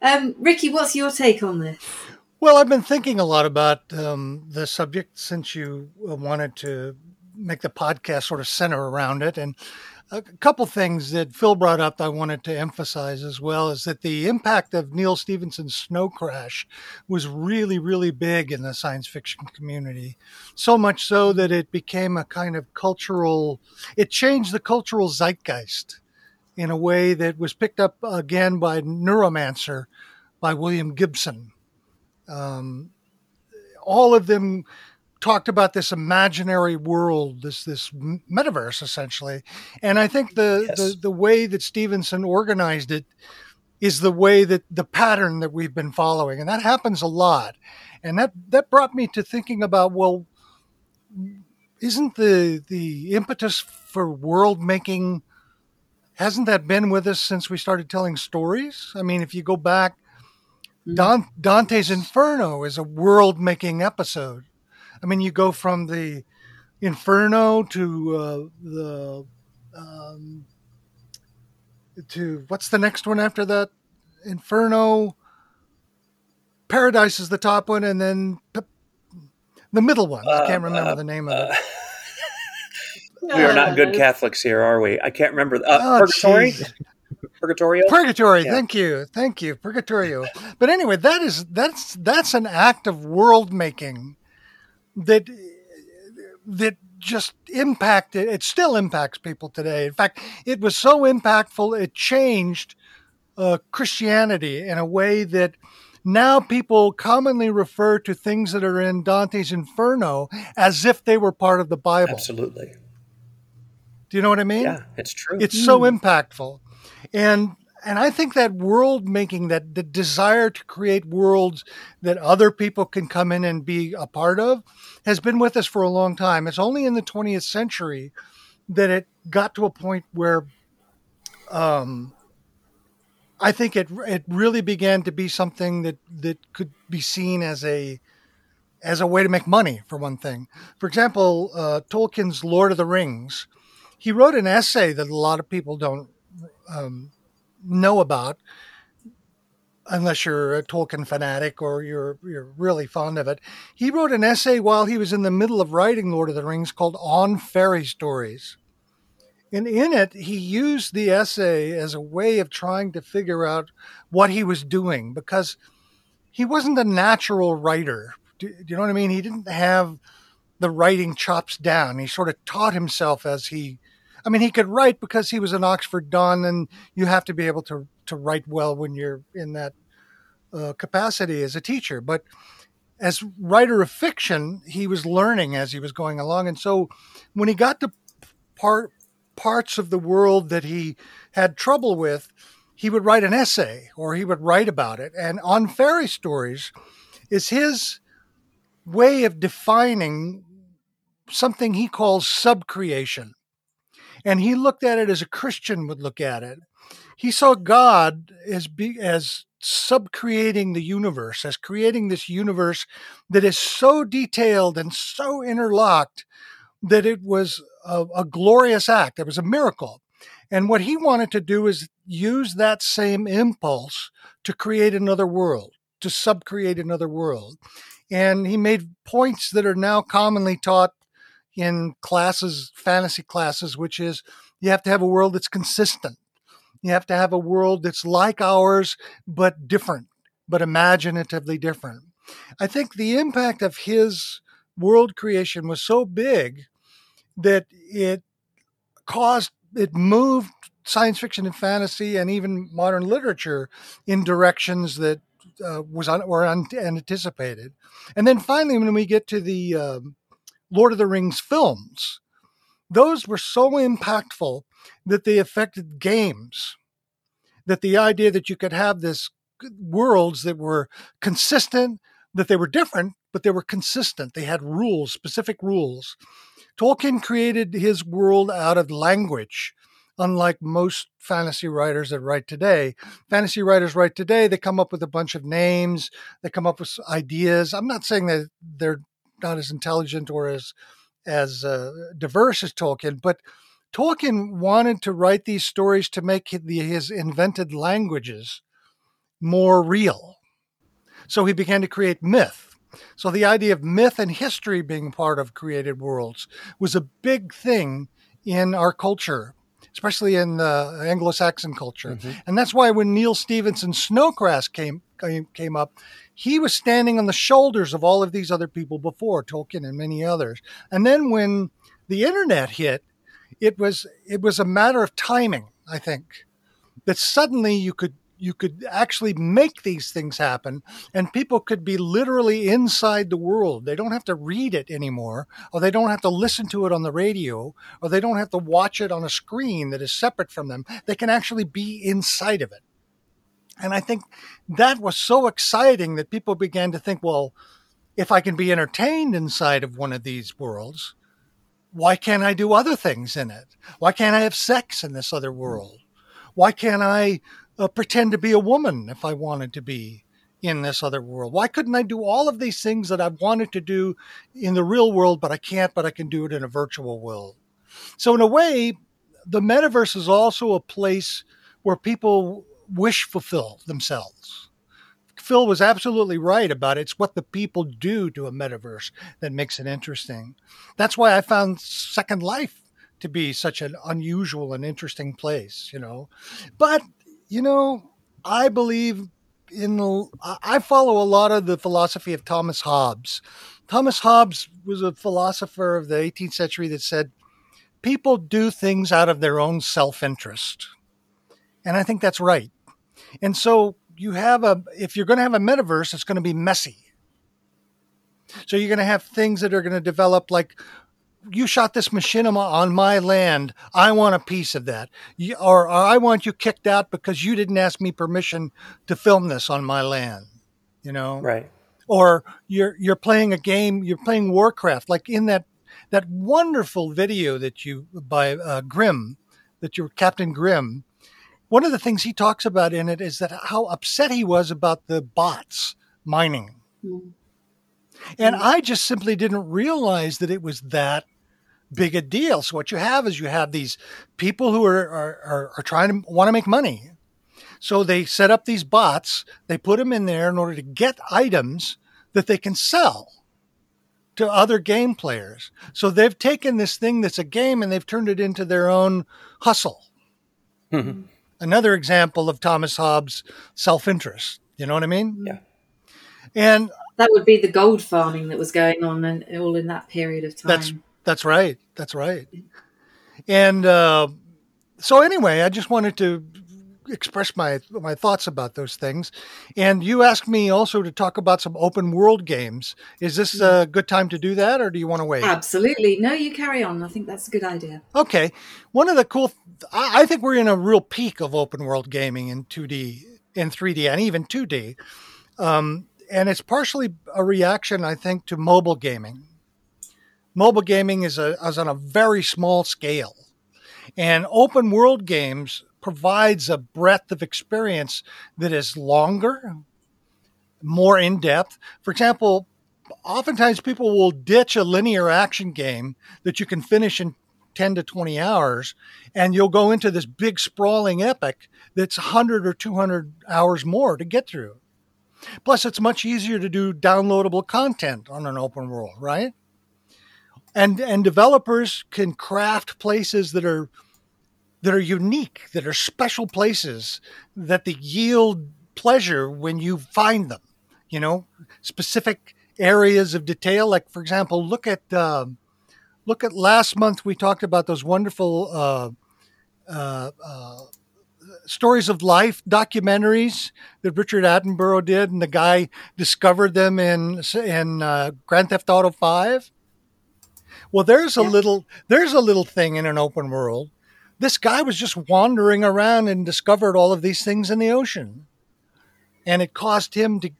Um, Ricky, what's your take on this? Well, I've been thinking a lot about um, the subject since you uh, wanted to make the podcast sort of center around it. And a couple things that Phil brought up I wanted to emphasize as well is that the impact of Neal Stephenson's Snow Crash was really, really big in the science fiction community. So much so that it became a kind of cultural, it changed the cultural zeitgeist in a way that was picked up again by Neuromancer by William Gibson. Um, all of them talked about this imaginary world, this this metaverse essentially, and I think the yes. the, the way that Stephenson organized it is the way that the pattern that we've been following, and that happens a lot, and that that brought me to thinking about well, isn't the the impetus for world making hasn't that been with us since we started telling stories? I mean, if you go back, mm. Dante's Inferno is a world making episode. I mean, you go from the Inferno to uh, the um, to what's the next one after that? Inferno. Paradise is the top one, and then the middle one. I can't uh, remember uh, the name of it. Uh, we are not good Catholics here, are we? I can't remember. Uh, oh, Purgatory. Purgatorio. Purgatory. Yeah. Thank you. Thank you. Purgatorio. But anyway, that is that's that's an act of world making that that just impacted. It still impacts people today. In fact, it was so impactful it changed uh, Christianity in a way that now people commonly refer to things that are in Dante's Inferno as if they were part of the Bible. Absolutely. Do you know what I mean? Yeah, it's true. It's mm. so impactful. And and I think that world making, that the desire to create worlds that other people can come in and be a part of, has been with us for a long time. It's only in the 20th century that it got to a point where um, I think it it really began to be something that that could be seen as a as a way to make money for one thing. For example, uh, Tolkien's Lord of the Rings he wrote an essay that a lot of people don't um, know about unless you're a Tolkien fanatic or you're you're really fond of it. He wrote an essay while he was in the middle of writing Lord of the Rings called On Fairy Stories. And in it, he used the essay as a way of trying to figure out what he was doing because he wasn't a natural writer. Do, do you know what I mean? He didn't have the writing chops down. He sort of taught himself as he I mean, he could write because he was an Oxford Don, and you have to be able to to write well when you're in that uh, capacity as a teacher. But as writer of fiction, he was learning as he was going along, and so when he got to part parts of the world that he had trouble with, he would write an essay or he would write about it. And on fairy stories is his way of defining something he calls subcreation. And he looked at it as a Christian would look at it. He saw God as be, as subcreating the universe, as creating this universe that is so detailed and so interlocked that it was a, a glorious act. It was a miracle. And what he wanted to do is use that same impulse to create another world, to subcreate another world. And he made points that are now commonly taught in classes, fantasy classes, which is you have to have a world that's consistent. You have to have a world that's like ours, but different, but imaginatively different. I think the impact of his world creation was so big that it caused, it moved science fiction and fantasy and even modern literature in directions that uh, was un- were unanticipated. And then finally, when we get to the um, Lord of the Rings films. Those were so impactful that they affected games. That the idea that you could have this worlds that were consistent, that they were different, but they were consistent. They had rules, specific rules. Tolkien created his world out of language, unlike most fantasy writers that write today. Fantasy writers write today, they come up with a bunch of names, they come up with ideas. I'm not saying that they're not as intelligent or as as uh, diverse as Tolkien, but Tolkien wanted to write these stories to make his invented languages more real. So he began to create myth. So the idea of myth and history being part of created worlds was a big thing in our culture, especially in the Anglo-Saxon culture. Mm-hmm. And that's why when Neal Stephenson's Snow Crash came came up, he was standing on the shoulders of all of these other people before Tolkien and many others. And then when the internet hit, it was it was a matter of timing, I think, that suddenly you could you could actually make these things happen and people could be literally inside the world. They don't have to read it anymore or they don't have to listen to it on the radio or they don't have to watch it on a screen that is separate from them. They can actually be inside of it and i think that was so exciting that people began to think well if i can be entertained inside of one of these worlds why can't i do other things in it why can't i have sex in this other world why can't i uh, pretend to be a woman if I wanted to be in this other world? Why couldn't I do all of these things that I wanted to do in the real world, but I can't, but I can do it in a virtual world? So, in a way, the metaverse is also a place where people wish fulfill themselves. Phil was absolutely right about it. It's what the people do to a metaverse that makes it interesting. That's why I found Second Life to be such an unusual and interesting place, you know. But you know, I believe in the, I follow a lot of the philosophy of Thomas Hobbes. Thomas Hobbes was a philosopher of the 18th century that said people do things out of their own self interest. And I think that's right. And so you have a, if you're going to have a metaverse, it's going to be messy. So you're going to have things that are going to develop like you shot this machinima on my land. I want a piece of that. You, or, or, I want you kicked out because you didn't ask me permission to film this on my land. You know, right? Or you're you're playing a game. You're playing Warcraft, like in that that wonderful video that you by uh, Grimm, that you're Captain Grimm. One of the things he talks about in it is that how upset he was about the bots mining. Mm. And I just simply didn't realize that it was that big a deal. So what you have is you have these people who are, are, are, trying to want to make money. So they set up these bots, they put them in there in order to get items that they can sell to other game players. So they've taken this thing that's a game and they've turned it into their own hustle. Mm-hmm. Another example of Thomas Hobbes' self interest. You know what I mean? Yeah. And that would be the gold farming that was going on and all in that period of time. That's that's right. That's right. And uh, so anyway, I just wanted to express my my thoughts about those things. And you asked me also to talk about some open world games. Is this a good time to do that, or do you want to wait? Absolutely. No, you carry on. I think that's a good idea. Okay. One of the cool, I think we're in a real peak of open world gaming in 2D, in 3D, and even 2D. Um, and it's partially a reaction, I think, to mobile gaming. Mobile gaming is, a, is on a very small scale, and open world games provides a breadth of experience that is longer, more in depth. For example, oftentimes people will ditch a linear action game that you can finish in 10 to 20 hours and you'll go into this big sprawling epic that's 100 or 200 hours more to get through Plus, it's much easier to do downloadable content on an open world, right? And and developers can craft places that are that are unique, that are special places that they yield pleasure when you find them. You know, specific areas of detail. Like, for example, look at uh, look at last month we talked about those wonderful uh, uh, uh stories of life documentaries that Richard Attenborough did, and the guy discovered them in in uh, Grand Theft Auto Five. Well, there's a yeah. little there's a little thing in an open world. This guy was just wandering around and discovered all of these things in the ocean, and it caused him to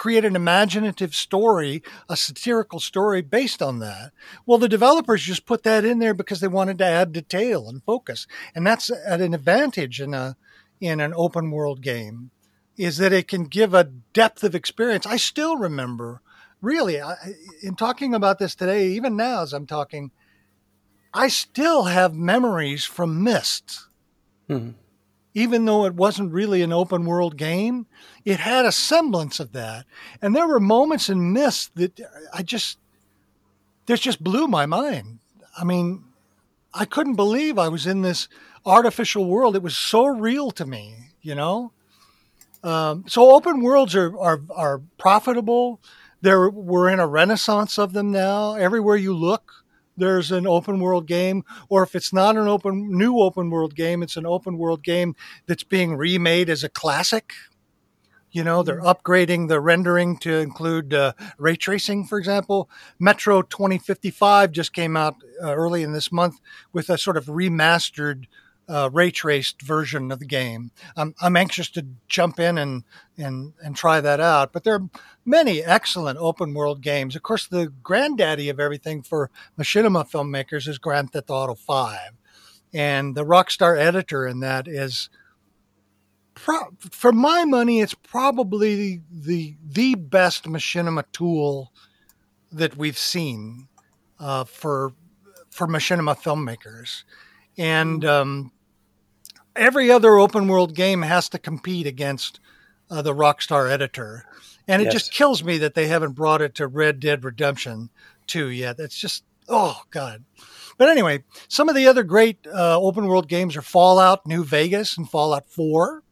create an imaginative story, a satirical story based on that. Well, the developers just put that in there because they wanted to add detail and focus. And that's at an advantage in a in an open world game is that it can give a depth of experience. I still remember really, I, in talking about this today, even now as I'm talking, I still have memories from Myst. Mhm. Even though it wasn't really an open world game, it had a semblance of that. And there were moments in Myst that I just, this just blew my mind. I mean, I couldn't believe I was in this artificial world. It was so real to me, you know? Um, so open worlds are, are, are profitable. There, we're in a renaissance of them now. Everywhere you look, there's an open world game, or if it's not an open new open world game, it's an open world game that's being remade as a classic. You know, they're upgrading the rendering to include uh, ray tracing, for example. Metro 2055 just came out uh, early in this month with a sort of remastered uh, ray traced version of the game. I'm, I'm anxious to jump in and, and, and try that out. But there are many excellent open world games. Of course, the granddaddy of everything for machinima filmmakers is Grand Theft Auto 5. And the Rockstar editor in that is, pro- for my money, it's probably the, the best machinima tool that we've seen uh, for, for machinima filmmakers. And um, every other open world game has to compete against uh, the Rockstar editor. And it Yes. just kills me that they haven't brought it to Red Dead Redemption 2 yet. It's just, oh, God. But anyway, some of the other great uh, open world games are Fallout New Vegas and Fallout 4.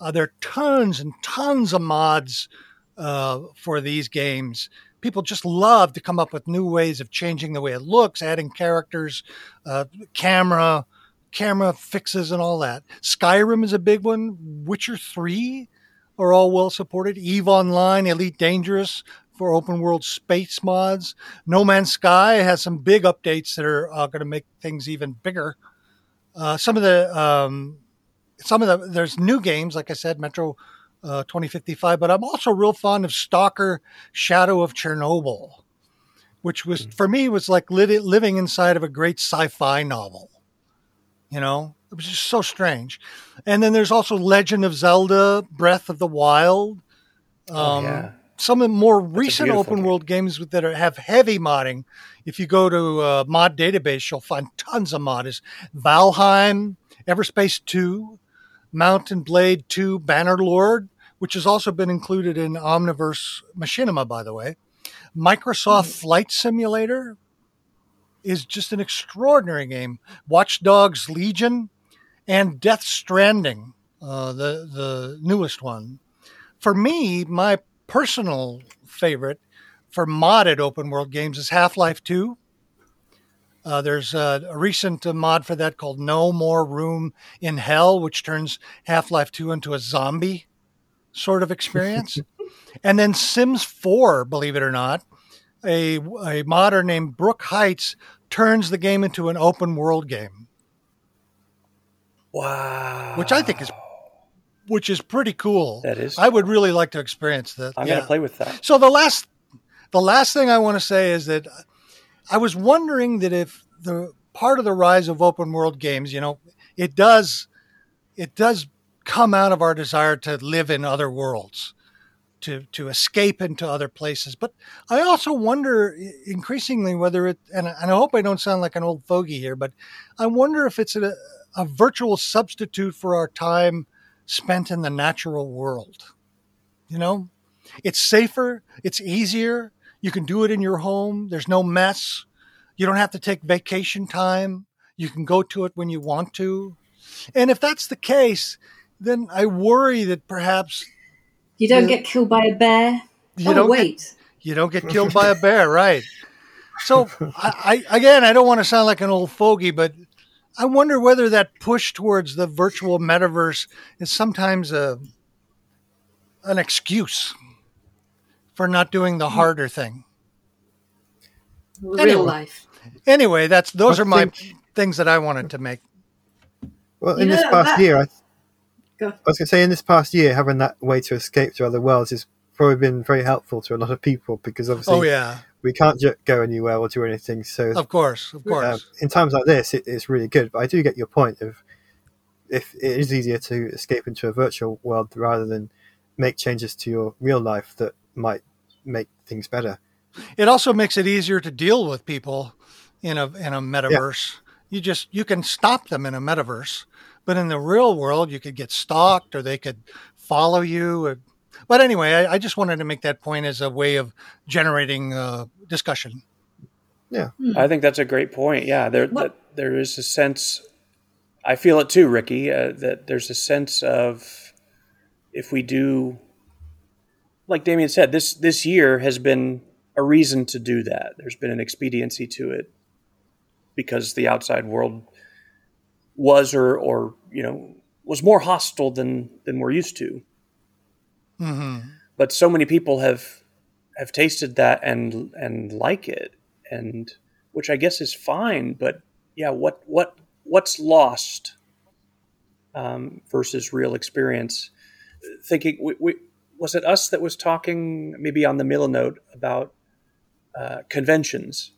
Uh, there are tons and tons of mods uh, for these games. People just love to come up with new ways of changing the way it looks, adding characters, uh, camera, camera fixes, and all that. Skyrim is a big one. Witcher 3 are all well supported. Eve Online, Elite Dangerous for open world space mods. No Man's Sky has some big updates that are uh, going to make things even bigger. Uh, some of the um, some of the there's new games, like I said, Metro uh, 2055. But I'm also real fond of Stalker: Shadow of Chernobyl, which was for me was like living inside of a great sci-fi novel. You know, it was just so strange. And then there's also Legend of Zelda: Breath of the Wild. Um, Oh, yeah. Some of the more recent open game. world games that are, have heavy modding. If you go to uh, mod database, you'll find tons of mods. Valheim, Everspace 2, Mount & Blade 2, Bannerlord, which has also been included in Omniverse Machinima, by the way. Microsoft Flight Simulator is just an extraordinary game. Watch Dogs Legion and Death Stranding, uh, the the newest one. For me, my personal favorite for modded open world games is Half Life Two. Uh, there's a, a recent uh, mod for that called No More Room in Hell, which turns Half Life 2 into a zombie sort of experience. and then Sims 4, believe it or not, a, a modder named Brook Heights turns the game into an open world game, Wow. which I think is which is pretty cool. That is I would really like to experience that. I'm yeah. going to play with that. So the last the last thing I want to say is that I was wondering that if the part of the rise of open world games, you know, it does it does come out of our desire to live in other worlds, to to escape into other places. But I also wonder increasingly whether it and, and I hope I don't sound like an old fogey here, but I wonder if it's a, a virtual substitute for our time spent in the natural world. You know, it's safer, it's easier. You can do it in your home. There's no mess. You don't have to take vacation time. You can go to it when you want to. And if that's the case, then I worry that perhaps You don't Yeah. get killed by a bear. you oh, don't get- wait. you don't get killed by a bear, right? So, I, I again, I don't want to sound like an old fogey, but I wonder whether that push towards the virtual metaverse is sometimes a an excuse for not doing the harder thing. Real Anyway. life. Anyway, that's those I are my think- things that I wanted to make. Well, You in this past that- year, I, Go. I was going to say, in this past year, having that way to escape to other worlds has probably been very helpful to a lot of people because obviously Oh yeah, we can't ju- go anywhere or do anything. So of course, of course. um, in times like this, it, it's really good. But I do get your point of if it is easier to escape into a virtual world rather than make changes to your real life that might make things better. It also makes it easier to deal with people in a in a metaverse. You just you can stop them in a metaverse, but in the real world, you could get stalked or they could follow you. Or, but anyway, I, I, just wanted to make that point as a way of generating uh, discussion. Yeah, I think that's a great point. Yeah, there there is a sense. I feel it too, Ricky. Uh, that there's a sense of if we do, like Damien said, this this year has been a reason to do that. There's been an expediency to it because the outside world was or or you know was more hostile than than we're used to. Mm-hmm. But so many people have have tasted that and and like it, and which I guess is fine. But yeah, what what what's lost um, versus real experience? Thinking, we, we, was it us that was talking maybe on the Millinode about uh, conventions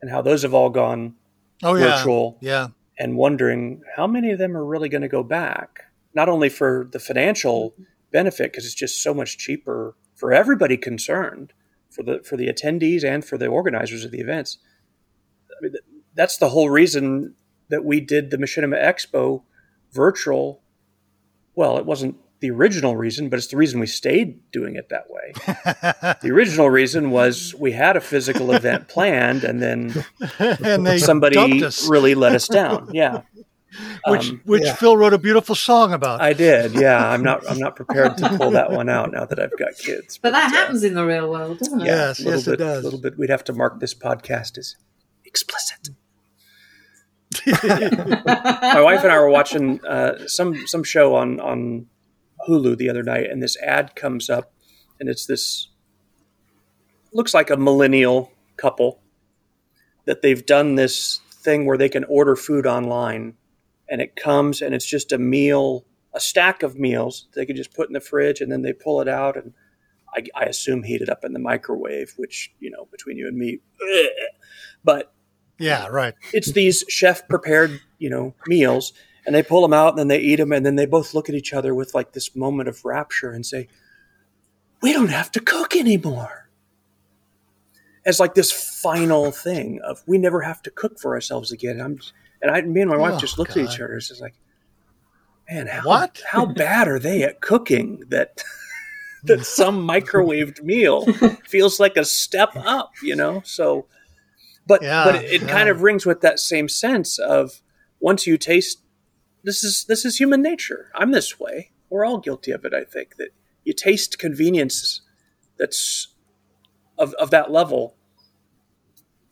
and how those have all gone oh, virtual. Yeah. yeah. And wondering how many of them are really going to go back, not only for the financial mm-hmm. benefit, because it's just so much cheaper for everybody concerned, for the for the attendees and for the organizers of the events. I mean, that's the whole reason that we did the Machinima Expo virtual. Well, it wasn't the original reason, but it's the reason we stayed doing it that way. the original reason was we had a physical event planned, and then and somebody really let us down. Yeah, which um, which yeah. Phil wrote a beautiful song about. I did. Yeah, I'm not I'm not prepared to pull that one out now that I've got kids. But, but that uh, happens in the real world, doesn't it? Yes, yes, bit, it does. A little bit. We'd have to mark this podcast as explicit. My wife and I were watching uh, some some show on on Hulu the other night, and this ad comes up, and it's this looks like a millennial couple that they've done this thing where they can order food online, and it comes and it's just a meal, a stack of meals they can just put in the fridge, and then they pull it out and. I, I assume heat it up in the microwave, which you know between you and me, but yeah, right. It's these chef prepared, you know, meals, and they pull them out and then they eat them and then they both look at each other with like this moment of rapture and say we don't have to cook anymore as like this final thing of we never have to cook for ourselves again and i'm and i me and my wife oh, just looked God. at each other it's just like man how, what how bad are they at cooking that that some microwaved meal feels like a step up you know so but yeah, but it, it yeah. kind of rings with that same sense of once you taste this is this is human nature. I'm this way. We're all guilty of it. I think that you taste convenience that's of of that level.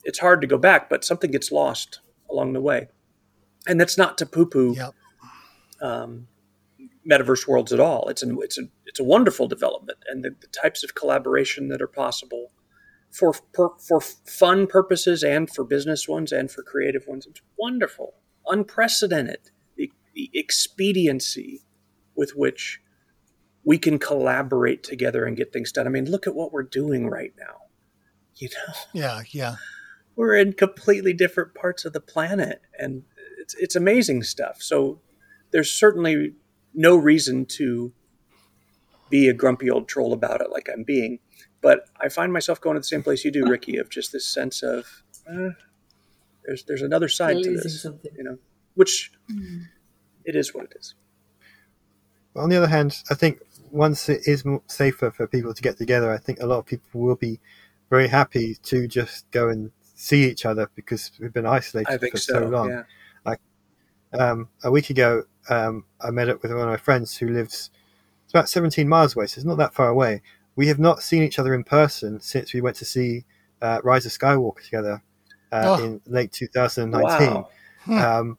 It's hard to go back, but something gets lost along the way, and that's not to poo poo yep. um, metaverse worlds at all. It's an it's a it's a wonderful development, and the, the types of collaboration that are possible for per, for fun purposes and for business ones and for creative ones. It's wonderful, unprecedented expediency with which we can collaborate together and get things done. I mean, look at what we're doing right now. You know? Yeah, yeah. We're in completely different parts of the planet and it's it's amazing stuff. So there's certainly no reason to be a grumpy old troll about it like I'm being. But I find myself going to the same place you do, Ricky, of just this sense of eh, there's there's another side to this, something. you know, which mm it is what it is. But on the other hand, I think once it is safer for people to get together, I think a lot of people will be very happy to just go and see each other because we've been isolated for so, so long. Yeah. Like um, a week ago, um, I met up with one of my friends who lives it's about 17 miles away, so it's not that far away. We have not seen each other in person since we went to see uh, Rise of Skywalker together uh, oh. in late 2019. Wow. Hmm. Um,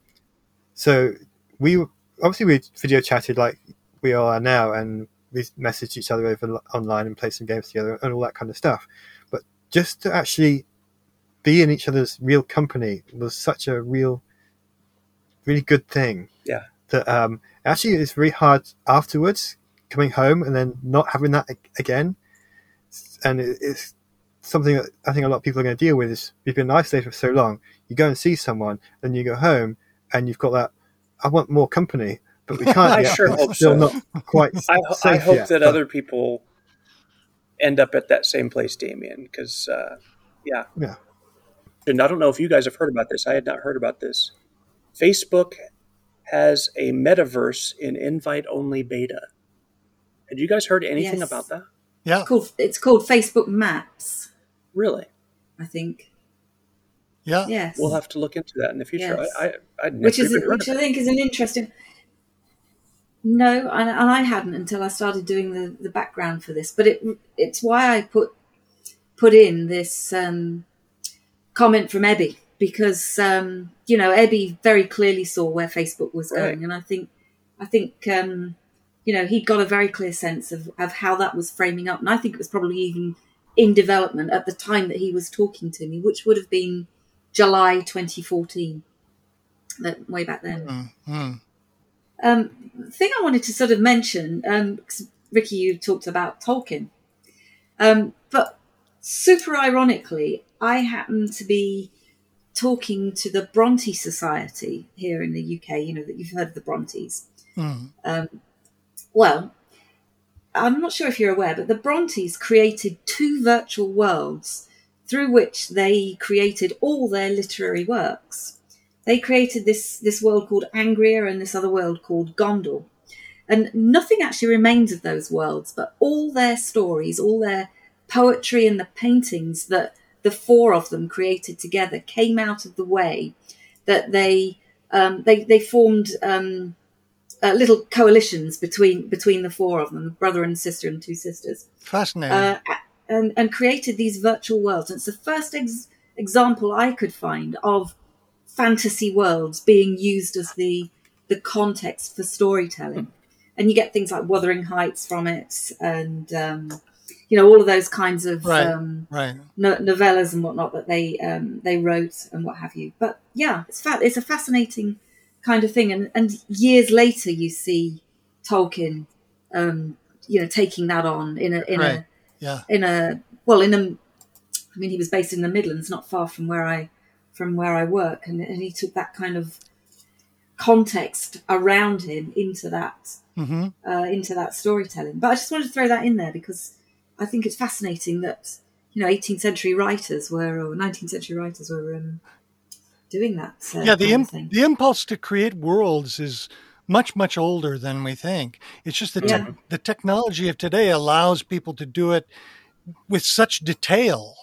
so we obviously we video chatted like we are now, and we messaged each other over online and played some games together and all that kind of stuff. But just to actually be in each other's real company was such a real, really good thing. Yeah. That um, actually it's very hard afterwards coming home and then not having that again. And it's something that I think a lot of people are going to deal with. Is you've been isolated for so long, you go and see someone, then you go home and you've got that I want more company, but we can't. I yet. sure hope still so. not quite. I, I hope yet, that but... other people end up at that same place, Damien. Because uh, yeah, Yeah. and I don't know if you guys have heard about this. I had not heard about this. Facebook has a metaverse in invite-only beta. Had you guys heard anything Yes. about that? Yeah. It's called, it's called Facebook Maps, Really? I think. Yeah. Yes. We'll have to look into that in the future. Yes. I, I, I'd which is which I think is an interesting. No, and, and I hadn't until I started doing the, the background for this. But it it's why I put put in this um, comment from Ebbe because um, you know Ebbe very clearly saw where Facebook was Right. going, and I think I think um, you know he'd got a very clear sense of, of how that was framing up, and I think it was probably even in development at the time that he was talking to me, which would have been July 2014, that way back then. Mm. Um, the thing I wanted to sort of mention, um, 'cause Ricky, you talked about Tolkien, um, but super ironically, I happen to be talking to the Bronte Society here in the UK. You know that you've heard of the Brontes. Mm. Um, well, I'm not sure if you're aware, but the Brontes created two virtual worlds through which they created all their literary works. They created this this world called Angria and this other world called Gondor. And nothing actually remains of those worlds, but all their stories, all their poetry and the paintings that the four of them created together came out of the way that they um, they they formed um, uh, little coalitions between between the four of them, brother and sister and two sisters, Fascinating. uh, and and created these virtual worlds. And it's the first ex- example I could find of fantasy worlds being used as the the context for storytelling. And you get things like Wuthering Heights from it, and um, you know all of those kinds of Right. um, right. no- novellas and whatnot that they um, they wrote and what have you. But yeah, it's fa- it's a fascinating kind of thing. And and years later, you see Tolkien, um, you know, taking that on in a in Right. a Yeah. in a well in a. I mean, he was based in the Midlands, not far from where I from where I work, and, and he took that kind of context around him into that hmm uh, into that storytelling. But I just wanted to throw that in there because I think it's fascinating that you know 18th century writers were or 19th century writers were um, doing that. Uh, Yeah. The imp- the impulse to create worlds is much much older than we think. It's just that Yeah. tech the technology of today allows people to do it with such detail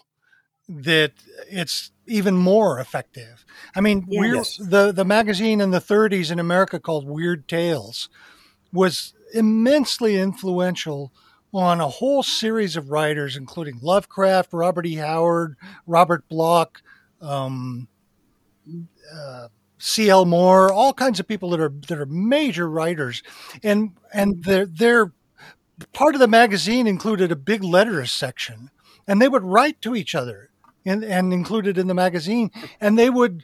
that it's even more effective. I mean, Yeah. Weird, Yes. the the magazine in the 30s in America called Weird Tales was immensely influential on a whole series of writers, including Lovecraft, Robert E. Howard, Robert Bloch, um, uh, C.L. Moore, all kinds of people that are that are major writers, and and their their part of the magazine included a big letters section, and they would write to each other, and and included in the magazine, and they would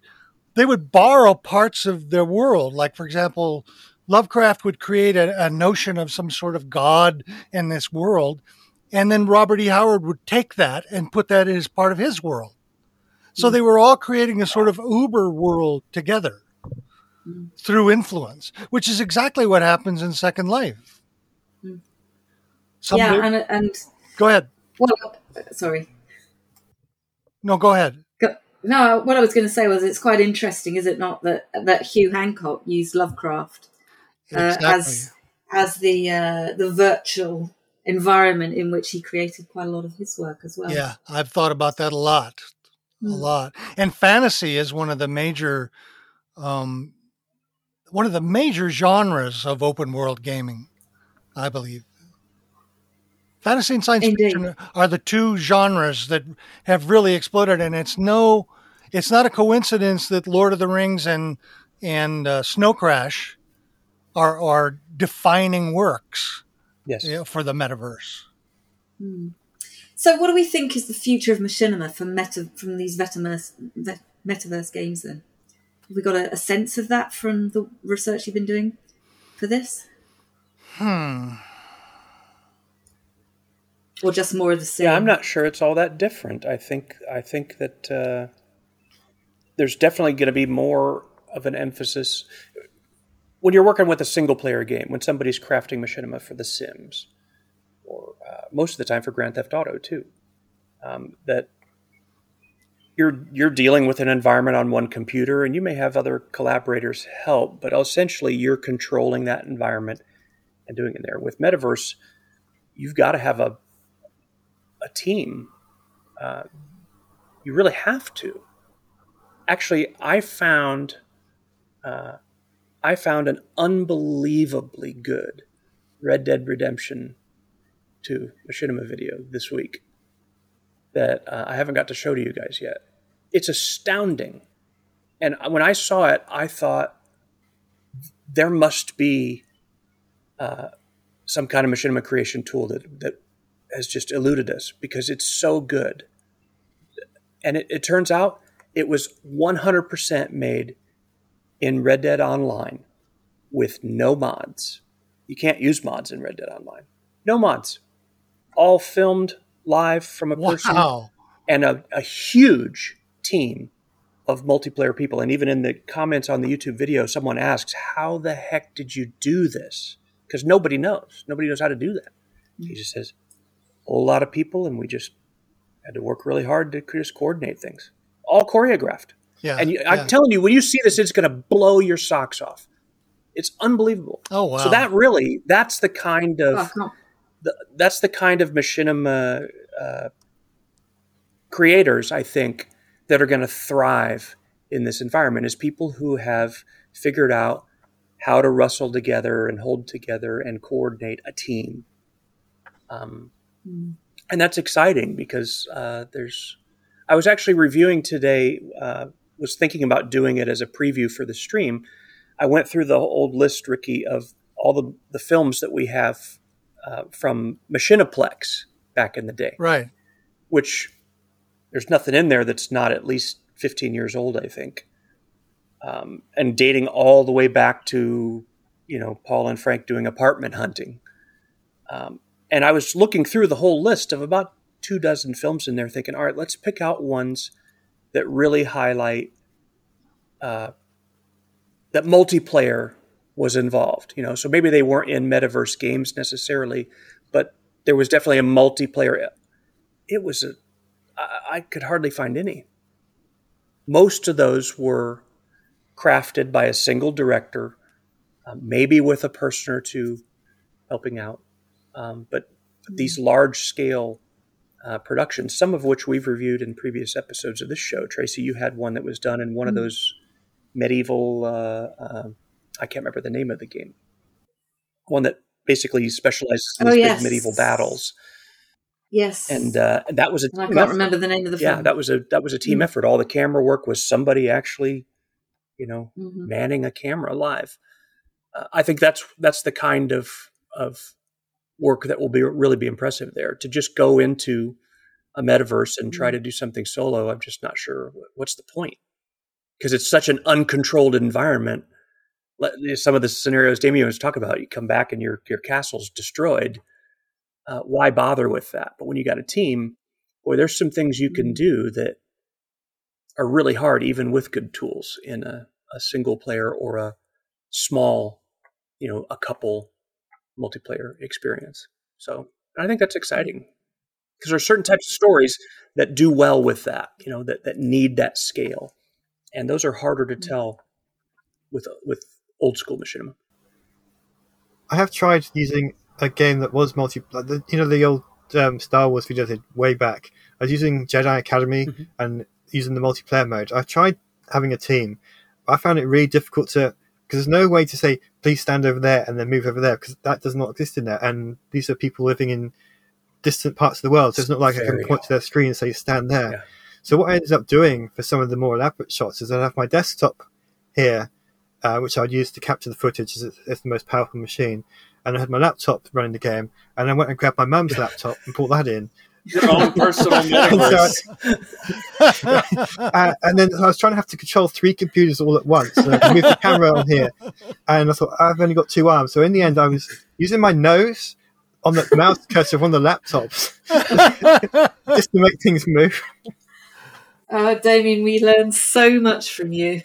they would borrow parts of their world, like for example. Lovecraft would create a, a notion of some sort of god in this world, and then Robert E. Howard would take that and put that as part of his world. So they were all creating a sort of Uber world together through influence, which is exactly what happens in Second Life. Somebody, yeah, and and go ahead. well, sorry. No, go ahead. Go- No, what I was going to say was it's quite interesting, is it not, that that Hugh Hancock used Lovecraft uh, as as the uh, the virtual environment in which he created quite a lot of his work as well. Yeah, I've thought about that a lot, a Mm. lot. And fantasy is one of the major, um, one of the major genres of open world gaming, I believe. Fantasy and science Indeed. fiction are the two genres that have really exploded, and it's no, it's not a coincidence that Lord of the Rings and and uh, Snow Crash are are defining works Yes. you know, for the metaverse. So, what do we think is the future of machinima from meta from these metaverse metaverse games? Then, have we got a, a sense of that from the research you've been doing for this, Hmm. or just more of the same? Yeah, I'm not sure it's all that different. I think I think that uh, there's definitely going to be more of an emphasis when you're working with a single player game. When somebody's crafting machinima for The Sims, or uh, most of the time for Grand Theft Auto too. Um, that you're you're dealing with an environment on one computer, and you may have other collaborators help, but essentially you're controlling that environment and doing it there. With Metaverse, you've got to have a a team. Uh, you really have to. Actually, I found uh, I found an unbelievably good Red Dead Redemption 2 machinima video this week that uh, I haven't got to show to you guys yet. It's astounding. And when I saw it, I thought there must be uh, some kind of machinima creation tool that, that has just eluded us because it's so good. And it, it turns out it was 100% made in Red Dead Online with no mods. You can't use mods in Red Dead Online. No mods. All filmed live from a person Wow. and a, a huge team of multiplayer people. And even in the comments on the YouTube video, someone asks, How the heck did you do this? Because nobody knows. Nobody knows how to do that. He just says, A whole lot of people, and we just had to work really hard to just coordinate things. All choreographed. Yeah. And you, yeah. I'm telling you, when you see this, it's going to blow your socks off. It's unbelievable. Oh wow. So that really, that's the kind of Oh, I can't- the, that's the kind of machinima uh, creators, I think, that are going to thrive in this environment is people who have figured out how to rustle together and hold together and coordinate a team. Um, and that's exciting because uh, there's. I was actually reviewing today. Uh, was thinking about doing it as a preview for the stream. I went through the old list, Ricky, of all the the films that we have uh, from Machinaplex back in the day, right. which there's nothing in there that's not at least 15 years old, I think, um, and dating all the way back to you know Paul and Frank doing apartment hunting. Um, and I was looking through the whole list of about two dozen films in there, thinking, all right, let's pick out ones that really highlight uh, that multiplayer was involved. You know, so maybe they weren't in metaverse games necessarily, but there was definitely a multiplayer. It was a I, I could hardly find any. Most of those were crafted by a single director, uh, maybe with a person or two helping out. Um, but these large scale uh, productions, some of which we've reviewed in previous episodes of this show. Tracy, you had one that was done in one of those medieval, uh, uh, I can't remember the name of the game, one that basically specializes in Oh, these yes. big medieval battles. Yes. And uh, that was a And I can't effort. remember the name of the Yeah, that was a that was a team Mm. effort. All the camera work was somebody actually, you know, Mhm. manning a camera live. Uh, I think that's that's the kind of of work that will be really be impressive there. To just go into a metaverse and try Mhm. to do something solo, I'm just not sure what's the point because it's such an uncontrolled environment. Some of the scenarios Damien was talking about, you come back and your your castle's destroyed. Uh, why bother with that? But when you got a team, boy, there's some things you can Mhm. do that are really hard, even with good tools in a, a single player or a small, you know, a couple multiplayer experience. So I think that's exciting because there are certain types of stories that do well with that, you know, that, that need that scale. And those are harder to tell with, with old school machinima. I have tried using a game that was multi. like the- You know the old um, Star Wars videos I did way back. I was using Jedi Academy Mhm. and using the multiplayer mode. I tried having a team. I found it really difficult to because there's no way to say please stand over there and then move over there because that does not exist in there. And these are people living in distant parts of the world, so it's not like I can Very point to their screen and say stand there. Yeah. So what I ended up doing for some of the more elaborate shots is I'd have my desktop here, uh, which I'd use to capture the footage as it's, it's the most powerful machine. And I had my laptop running the game, and I went and grabbed my mum's laptop and pulled that in. Your own personal metaverse. Uh, and then I was trying to have to control three computers all at once. So I could move the camera on here, and I thought I've only got two arms. So in the end, I was using my nose on the mouse cursor of one of the laptops just to make things move. Uh, Damien, we learned so much from you.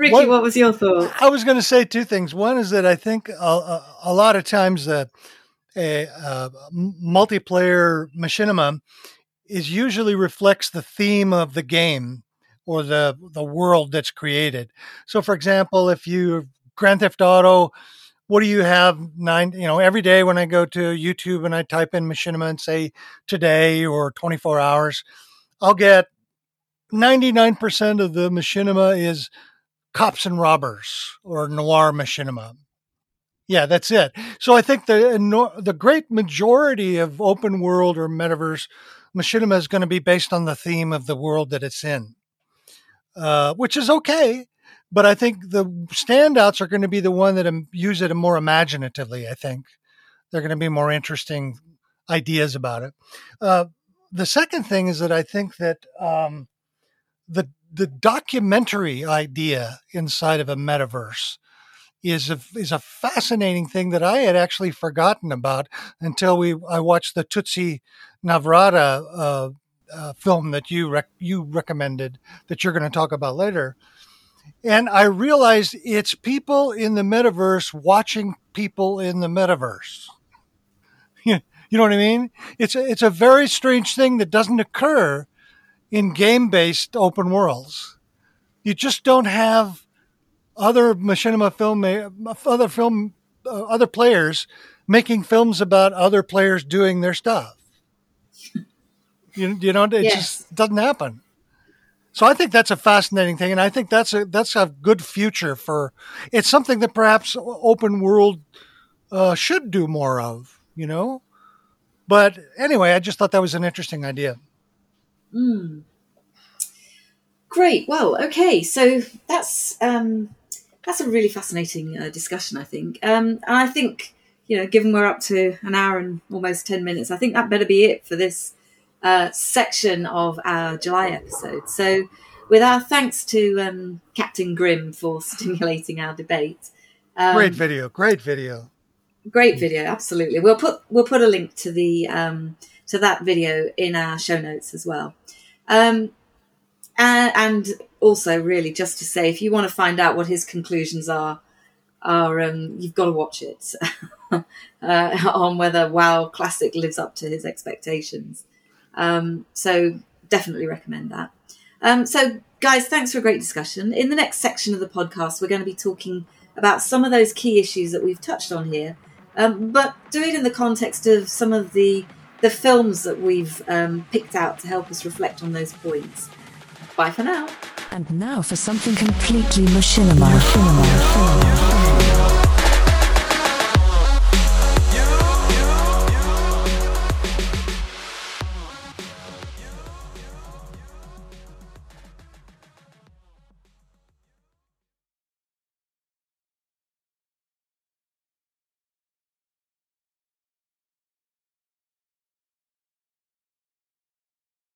Ricky, What- what, was your thought? I was going to say two things. One is that I think a, a, a lot of times uh, a, a multiplayer machinima is usually reflects the theme of the game or the the world that's created. So, for example, if you Grand Theft Auto, what do you have nine? You know, every day when I go to YouTube and I type in machinima and say today or 24 hours, I'll get 99% of the machinima is cops and robbers or noir machinima. Yeah, that's it. So I think the the great majority of open world or metaverse machinima is going to be based on the theme of the world that it's in, uh, which is okay. But I think the standouts are going to be the one that use it more imaginatively. I think they're going to be more interesting ideas about it. Uh, the second thing is that I think that um, the the documentary idea inside of a metaverse is a is a fascinating thing that I had actually forgotten about until we I watched the Tutsi Navrata uh, uh, film that you rec- you recommended that you're going to talk about later, and I realized it's people in the metaverse watching people in the metaverse. you know what I mean? It's a, it's a very strange thing that doesn't occur in game based open worlds. You just don't have other machinima film other film uh, other players making films about other players doing their stuff. You, you know, it Yes. just doesn't happen. So I think that's a fascinating thing, and I think that's a that's a good future for. It's something that perhaps open world uh, should do more of. You know, but anyway, I just thought that was an interesting idea. Mm. Great. Well, okay. So that's um, that's a really fascinating uh, discussion. I think, um, and I think you know, given we're up to an hour and almost ten minutes, I think that better be it for this uh, section of our July episode. So, with our thanks to um, Captain Grimm for stimulating our debate. Um, Great video, great video. great video absolutely we'll put we'll put a link to the um to that video in our show notes as well. Um and, and also really just to say if you want to find out what his conclusions are are um you've got to watch it uh, on whether WoW Classic lives up to his expectations. Um so definitely recommend that. Um so guys thanks for a great discussion. In the next section of the podcast we're going to be talking about some of those key issues that we've touched on here. Um, but do it in the context of some of the the films that we've um, picked out to help us reflect on those points. Bye for now. And now for something completely machinima. machinima.